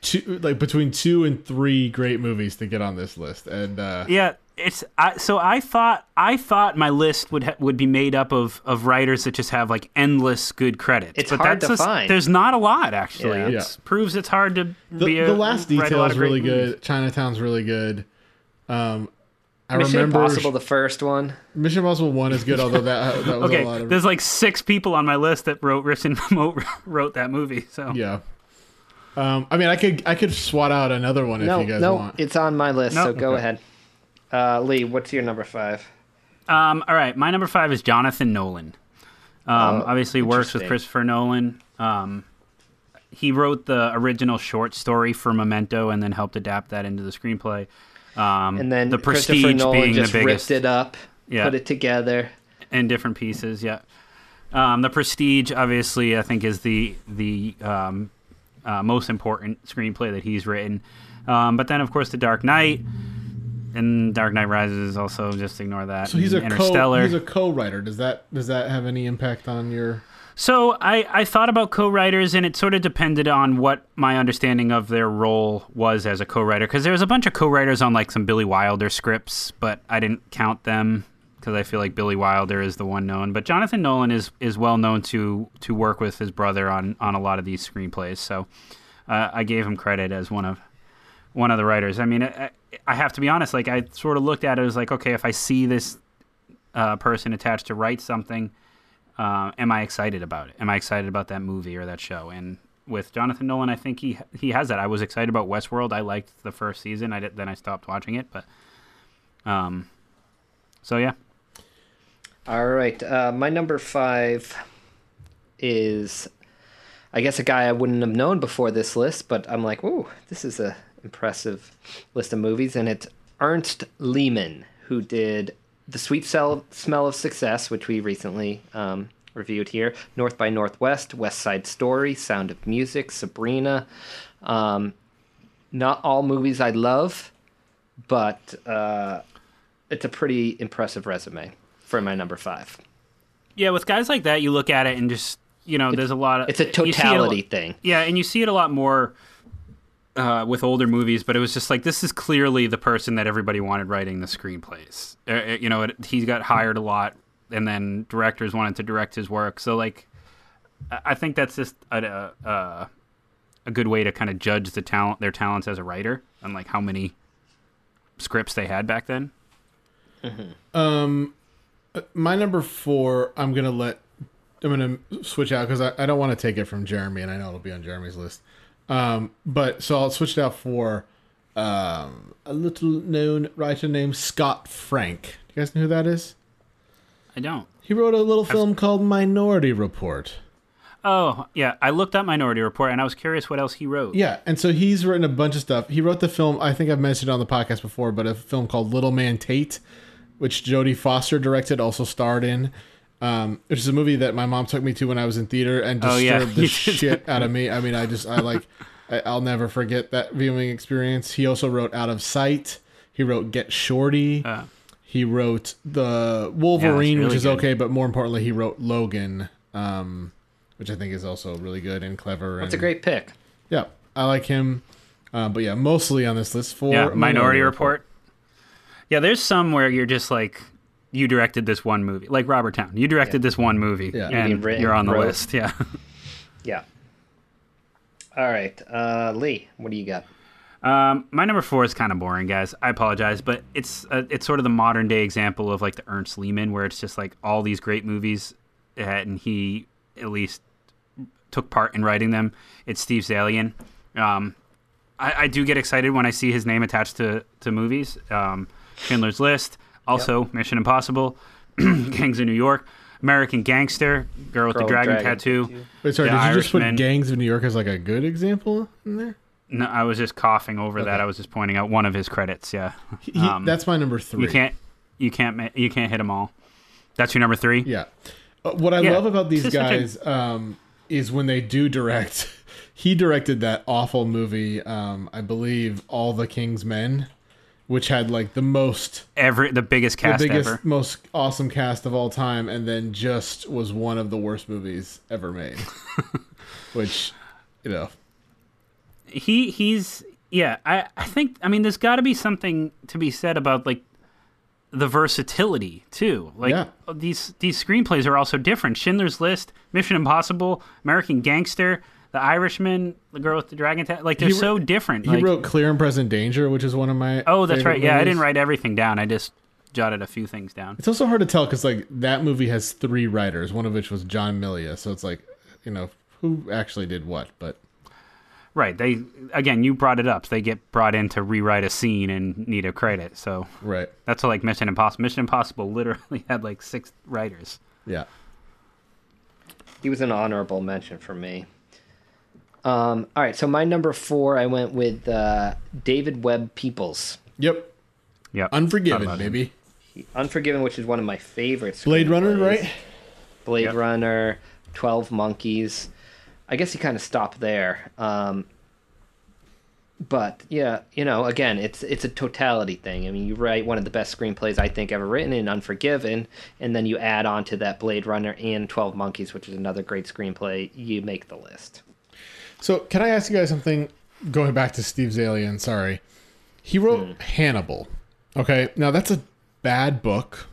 two like between two and three great movies to get on this list, and uh, yeah, it's I, so I thought I thought my list would ha- would be made up of of writers that just have like endless good credits. It's but hard that's to just- find. There's not a lot actually. Yeah. It proves it's hard to the, be a, the last detail is of great really movies. good. Chinatown's really good. Um, I Mission remember Impossible, the first one. Mission Impossible one is good, although that that was Okay, a lot of there's like six people on my list that wrote written wrote that movie. So yeah. Um, I mean, I could I could swat out another one if you guys no, want. it's on my list. No. So go Okay. ahead. Uh, Lee, what's your number five? Um, all right, my number five is Jonathan Nolan. Um, Oh, obviously, works with. Christopher Nolan. Um, he wrote the original short story for Memento, and then helped adapt that into the screenplay. Um, And then the Prestige Nolan being just the biggest, ripped it up, Yeah. put it together. in different pieces. Yeah, um, the Prestige obviously I think is the the um, uh, most important screenplay that he's written. Um, but then of course the Dark Knight. And Dark Knight Rises also just ignore that. So he's a And co Interstellar. he's a co-writer. Does that does that have any impact on your? So I, I thought about co-writers, and it sort of depended on what my understanding of their role was as a co-writer. Because there was a bunch of co-writers on like some Billy Wilder scripts, but I didn't count them because I feel like Billy Wilder is the one known. But Jonathan Nolan is is well known to to work with his brother on on a lot of these screenplays. So uh, I gave him credit as one of one of the writers. I mean, I, I have to be honest. Like I sort of looked at it as like, okay, if I see this uh, person attached to write something uh, am I excited about it? Am I excited about that movie or that show? And with Jonathan Nolan, I think he he has that. I was excited about Westworld. I liked the first season. I did, then I stopped watching it, but um, so yeah. All right, uh, my number five is, I guess, a guy I wouldn't have known before this list, but I'm like, ooh, this is a impressive list of movies, and it's Ernest Lehman, who did The Sweet Sell- Smell of Success, which we recently um, reviewed here, North by Northwest, West Side Story, Sound of Music, Sabrina. Um, not all movies I love, but uh, it's a pretty impressive resume for my number five. Yeah, with guys like that, you look at it and just you know, there's a lot of It's a see it totality thing. Yeah, and you see it a lot more uh, with older movies, but it was just like this is clearly the person that everybody wanted writing the screenplays. Uh, uh, you know, it, he got hired a lot, and then directors wanted to direct his work. So like, I think that's just a a, a good way to kind of judge the talent, their talents as a writer, and like how many scripts they had back then. Um, uh, my number four, I'm gonna let I'm gonna switch out because I, I don't want to take it from Jeremy, and I know it'll be on Jeremy's list. Um, but so I'll switch it out for um, a little known writer named Scott Frank. Do you guys know who that is? I don't. He wrote a little film called Minority Report. Oh yeah, I looked up Minority Report, and I was curious what else he wrote. Yeah, and so he's written a bunch of stuff. He wrote the film I think I've mentioned on the podcast before, but a film called Little Man Tate, which Jodie Foster directed, also starred in. Um, which is a movie that my mom took me to when I was in theater and Oh, yeah. disturbed the shit out of me. I mean, I just I like I, I'll never forget that viewing experience. He also wrote Out of Sight. He wrote Get Shorty. he wrote the Wolverine, which really is good. okay, but more importantly, he wrote Logan, um, which I think is also really good and clever. That's a great pick. yeah, I like him. Uh, but yeah, mostly on this list for yeah, Minority Report. Yeah, there's some where you're just like, you directed this one movie, like Robert Towne. You directed this one movie, Yeah. and You written- you're on the wrote. list. Yeah. Yeah. All right, uh, Lee, what do you got? Um, my number four is kind of boring, guys. I apologize, but it's uh, it's sort of the modern day example of like the Ernest Lehman, where it's just like all these great movies, uh, and he at least took part in writing them. It's Steve Zaillian. Um, I, I do get excited when I see his name attached to to movies. Um, Schindler's List, also Mission Impossible, Gangs of New York, American Gangster, Girl with the Dragon, Dragon Tattoo. Tattoo. Wait, sorry, did you just put. Gangs of New York as like a good example in there? No, I was just coughing over that. I was just pointing out one of his credits. Yeah, He- that's my number three. You can't, you can't, you can't hit them all. That's your number three. Yeah. Uh, what I Yeah. love about these just a- guys um, is when they do direct. He directed that awful movie, um, I believe, All the King's Men, which had like the most Every the biggest cast the biggest, ever. most awesome cast of all time, and then just was one of the worst movies ever made. which, you know, He he's yeah. I I think I mean there's got to be something to be said about like the versatility too. Like Yeah. these these screenplays are also different. Schindler's List, Mission Impossible, American Gangster, The Irishman, The Girl with the Dragon Tattoo. Like they're He so different. he Like- wrote Clear and Present Danger, which is one of my Oh, that's favorite right. Yeah, I didn't write everything down. I just jotted a few things down. It's also hard to tell because like that movie has three writers, one of which was John Milius. So it's like, you know, who actually did what? But Right. They again, you brought it up. They get brought in to rewrite a scene and need a credit. So right. That's like Mission Impossible. Mission Impossible literally had like six writers. Yeah. He was an honorable mention for me. Um, all right, so my number four, I went with uh, David Webb Peoples. Yep. Yep. Unforgiven, maybe. Unforgiven, which is one of my favorites. Blade Runner, right? Blade Yep. Runner, Twelve Monkeys. I guess he kind of stopped there. Um, but yeah, you know, again, it's it's a totality thing. I mean, you write one of the best screenplays I think ever written in Unforgiven, and then you add on to that Blade Runner and Twelve Monkeys, which is another great screenplay. You make the list. So, can I ask you guys something? Going back to Steve Zaillian, sorry, he wrote hmm. Hannibal. Okay, now that's a bad book,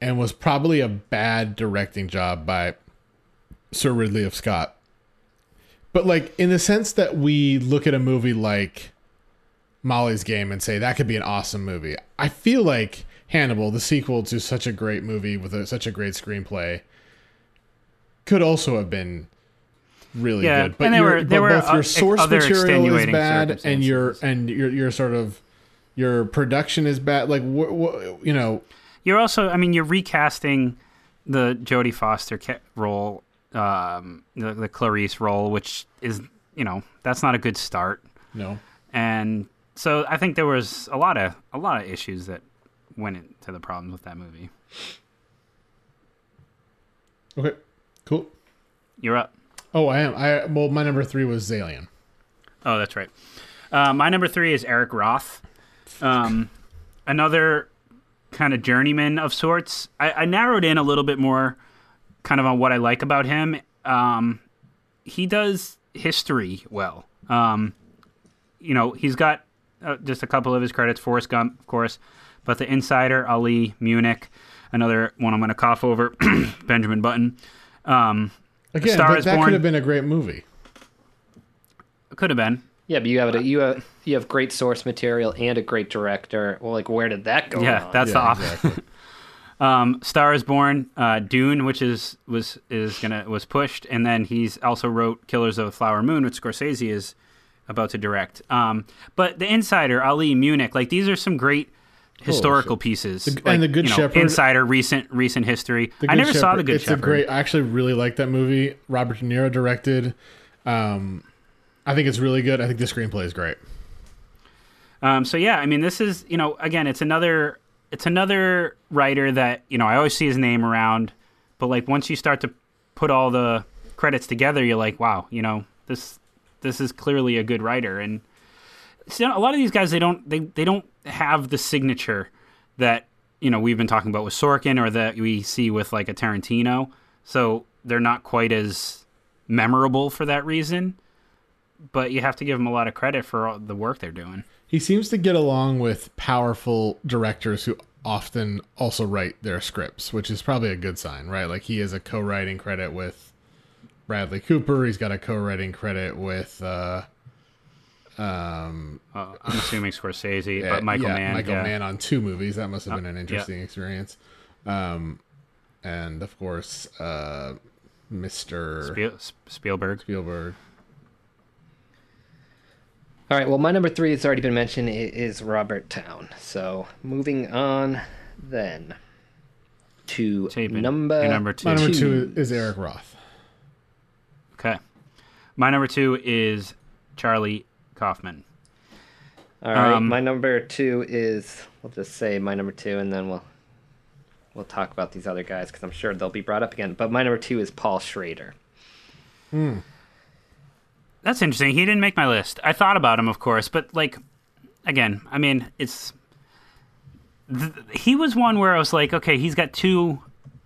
and was probably a bad directing job by Sir Ridley of Scott. But like in the sense that we look at a movie like Molly's Game and say that could be an awesome movie. I feel like Hannibal, the sequel to such a great movie with a, such a great screenplay, could also have been really Yeah, good. But, and there were- there but were, both your source material is bad, and your and your your sort of your production is bad. Like wh- wh- you know, You're also, I mean, you're recasting the Jodie Foster ca- role, um, the, the Clarice role, which is, you know, that's not a good start. No. And so I think there was a lot of a lot of issues that went into the problems with that movie. okay, cool. You're up. Oh, I am. I well, my number three was Zaillian. Oh, that's right. Uh, my number three is Eric Roth. Um, another kind of journeyman of sorts. I, I narrowed in a little bit more kind of on what I like about him. Um, he does history well. Um, you know, he's got uh, just a couple of his credits Forrest Gump, of course, but The Insider, Ali, Munich, another one I'm going to cough over, Benjamin Button. Um, Again, Star that, is that Born. could have been a great movie. Could have been. Yeah, but you have a, you have you have great source material and a great director. Well, like where did that go? Yeah, wrong? that's the opposite. um, Star is Born, uh, Dune, which is was is gonna was pushed, and then he's also wrote Killers of the Flower Moon, which Scorsese is about to direct. Um, but The Insider, Ali, Munich, like these are some great historical pieces. The- and The Good you know, Shepherd- Insider, recent recent history. I never saw The Good it's Shepherd. a great. I actually really like that movie. Robert De Niro directed. Um, I think it's really good. I think the screenplay is great. Um, so yeah, I mean, this is you know, again, it's another it's another writer that you know I always see his name around, but like once you start to put all the credits together, you're like, wow, you know, this this is clearly a good writer, and a lot of these guys they don't they they don't have the signature that you know we've been talking about with Sorkin or that we see with like a Tarantino, so they're not quite as memorable for that reason. But you have to give them a lot of credit for all the work they're doing. He seems to get along with powerful directors who often also write their scripts, which is probably a good sign, right? Like he has a co-writing credit with Bradley Cooper. He's got a co-writing credit with uh um Uh, I'm assuming Scorsese, yeah, but Michael yeah, Mann. Michael yeah. Mann on two movies. That must have Uh, been an yeah. interesting experience. Um and of course uh Mr. Spiel- Spielberg. Spielberg. All right. Well, my number three has already been mentioned. It is Robert Towne. So moving on, then to number Your number two. My number two is Eric Roth. Okay. My number two is Charlie Kaufman. All right. Um, my number two is. We'll just say my number two, and then we'll we'll talk about these other guys because I'm sure they'll be brought up again. But my number two is Paul Schrader. Hmm. That's interesting. He didn't make my list. I thought about him, of course, but like, again, I mean, it's. Th- he was one where I was like, okay, he's got two,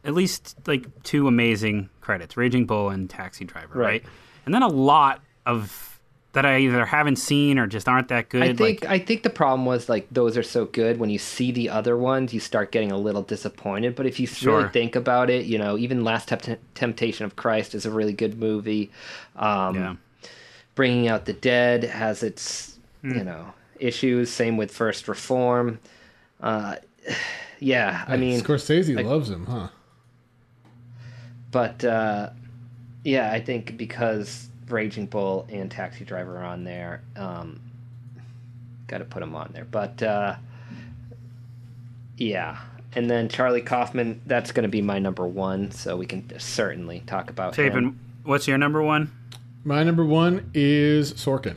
at least like two amazing credits: Raging Bull and Taxi Driver, right? Right. And then a lot of that I either haven't seen or just aren't that good. I like, think I think the problem was like those are so good. When you see the other ones, you start getting a little disappointed. But if you Sure. really think about it, you know, even Last Tempt- Temptation of Christ is a really good movie. Um, Yeah. Bringing Out the Dead has its you know issues. Same with First Reform. Uh, yeah, I mean, Scorsese like- loves him, huh? but uh, yeah, I think because Raging Bull and Taxi Driver on there, um, got to put them on there. But uh, yeah, and then Charlie Kaufman, that's going to be my number one, so we can certainly talk about Chapin, him. what's your number one? My number one is Sorkin.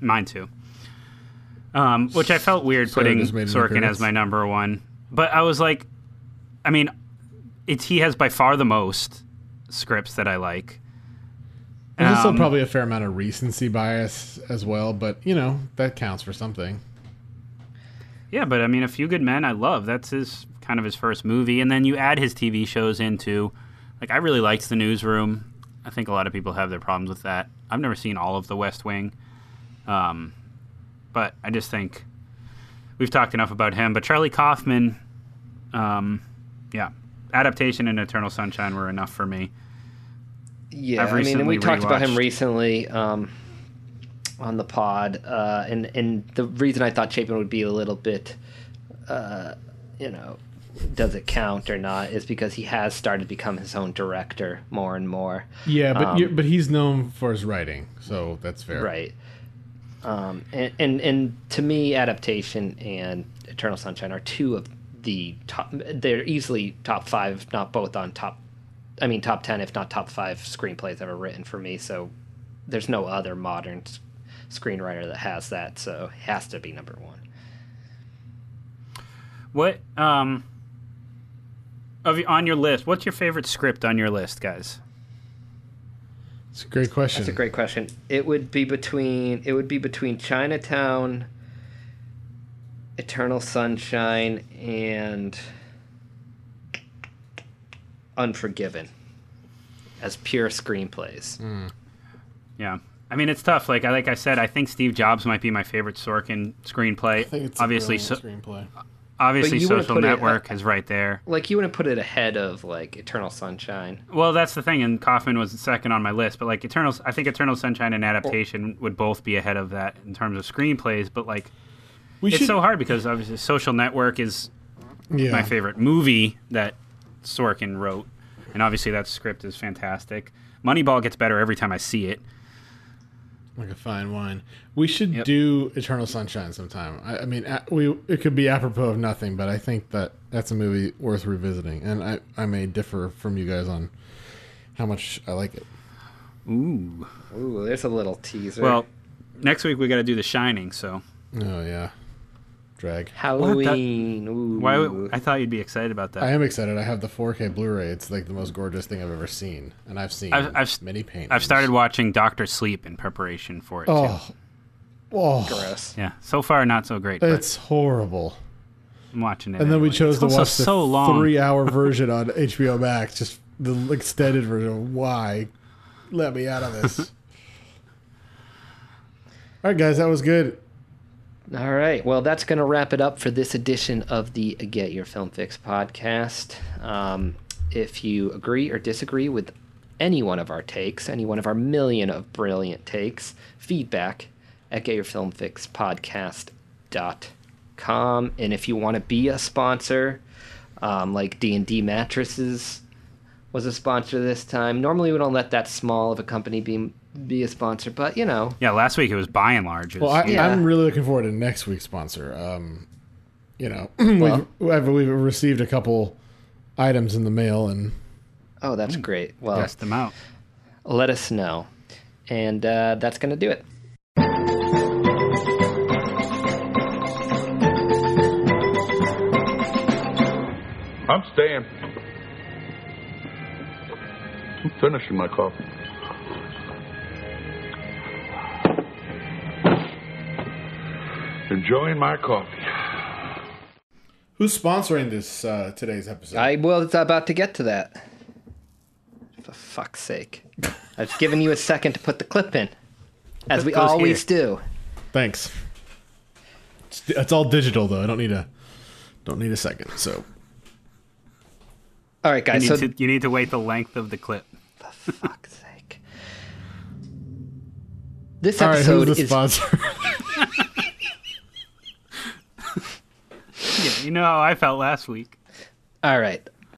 Mine too. Um, which I felt weird Sarah putting just made an Sorkin appearance. as my number one, but I was like, I mean, it's he has by far the most scripts that I like, There's Um, probably a fair amount of recency bias as well, but you know that counts for something. Yeah, but I mean, A Few Good Men, I love. That's his kind of his first movie, and then you add his TV shows into. Like, I really liked The Newsroom. I think a lot of people have their problems with that. I've never seen all of The West Wing, um, but I just think we've talked enough about him. But Charlie Kaufman, um, yeah, adaptation and Eternal Sunshine were enough for me. Yeah, I mean, and we talked about him recently um, on the pod, uh, and and the reason I thought Chapin would be a little bit, uh, you know, does it count or not, is because he has started to become his own director more and more. Yeah, but Um, but he's known for his writing, so that's fair. Right. Um, and, and and to me, adaptation and Eternal Sunshine are two of the top. They're easily top five, not both on top. I mean, top ten, if not top five screenplays ever written for me. So there's no other modern screenwriter that has that. So it has to be number one. What um of y- on your list? What's your favorite script on your list, guys? It's a great question. That's a great question. It would be between it would be between Chinatown, Eternal Sunshine, and Unforgiven as pure screenplays. Hmm. Yeah. I mean, it's tough. Like I like I said, I think Steve Jobs might be my favorite Sorkin screenplay. I think it's a obviously, brilliant screenplay. obviously, But you wouldn't Social put it- uh, Network is right there. Like you wouldn't put it ahead of like Eternal Sunshine. Well, that's the thing, and Kaufman was second on my list. But like Eternal, I think Eternal Sunshine and Adaptation would both be ahead of that in terms of screenplays. But like, We it's should- so hard because obviously Social Network is Yeah. my favorite movie that Sorkin wrote, and obviously that script is fantastic. Moneyball gets better every time I see it. Like a fine wine. We should do Eternal Sunshine sometime. I, I mean, we it could be apropos of nothing, but I think that that's a movie worth revisiting. And I, I may differ from you guys on how much I like it. Ooh. Ooh, there's a little teaser. Well, next week we got to do The Shining. So Oh yeah, drag. Halloween. Ooh. why? would- I thought you'd be excited about that. I am excited. I have the 4K Blu-ray. It's like the most gorgeous thing I've ever seen, and I've seen I've, I've many paintings. I've started watching Doctor Sleep in preparation for it. Oh, too. oh, Gross. Yeah, so far not so great. But it's horrible. I'm watching it. And then we chose It's to watch the so long. three-hour version on HBO Max, just the extended version. Why? Let me out of this. All right, guys, that was good. All right. Well, that's going to wrap it up for this edition of the Get Your Film Fix podcast. Um, if you agree or disagree with any one of our takes, any one of our million of brilliant takes, feedback at getyourfilmfixpodcast.com. And if you want to be a sponsor, um, like D&D Mattresses was a sponsor this time. Normally we don't let that small of a company be be a sponsor, but you know, Yeah, last week it was by and large. it Well, was- I, Yeah. I'm really looking forward to next week's sponsor. Um, you know, Well- we've, we've received a couple items in the mail, and oh, that's great. Well, Test them out. let us know. And uh, that's going to do it. I'm staying. I'm finishing my coffee. Enjoying my coffee. who's sponsoring this uh, today's episode? I well, it's about to get to that. For fuck's sake. I've given you a second to put the clip in, as we goes always do. Thanks. It's, it's all digital though. I don't need a don't need a second. So All right, guys. you, So need to, you need to wait the length of the clip. For fuck's sake. This all right, episode who's the is sponsor? Yeah, you know how I felt last week. All right.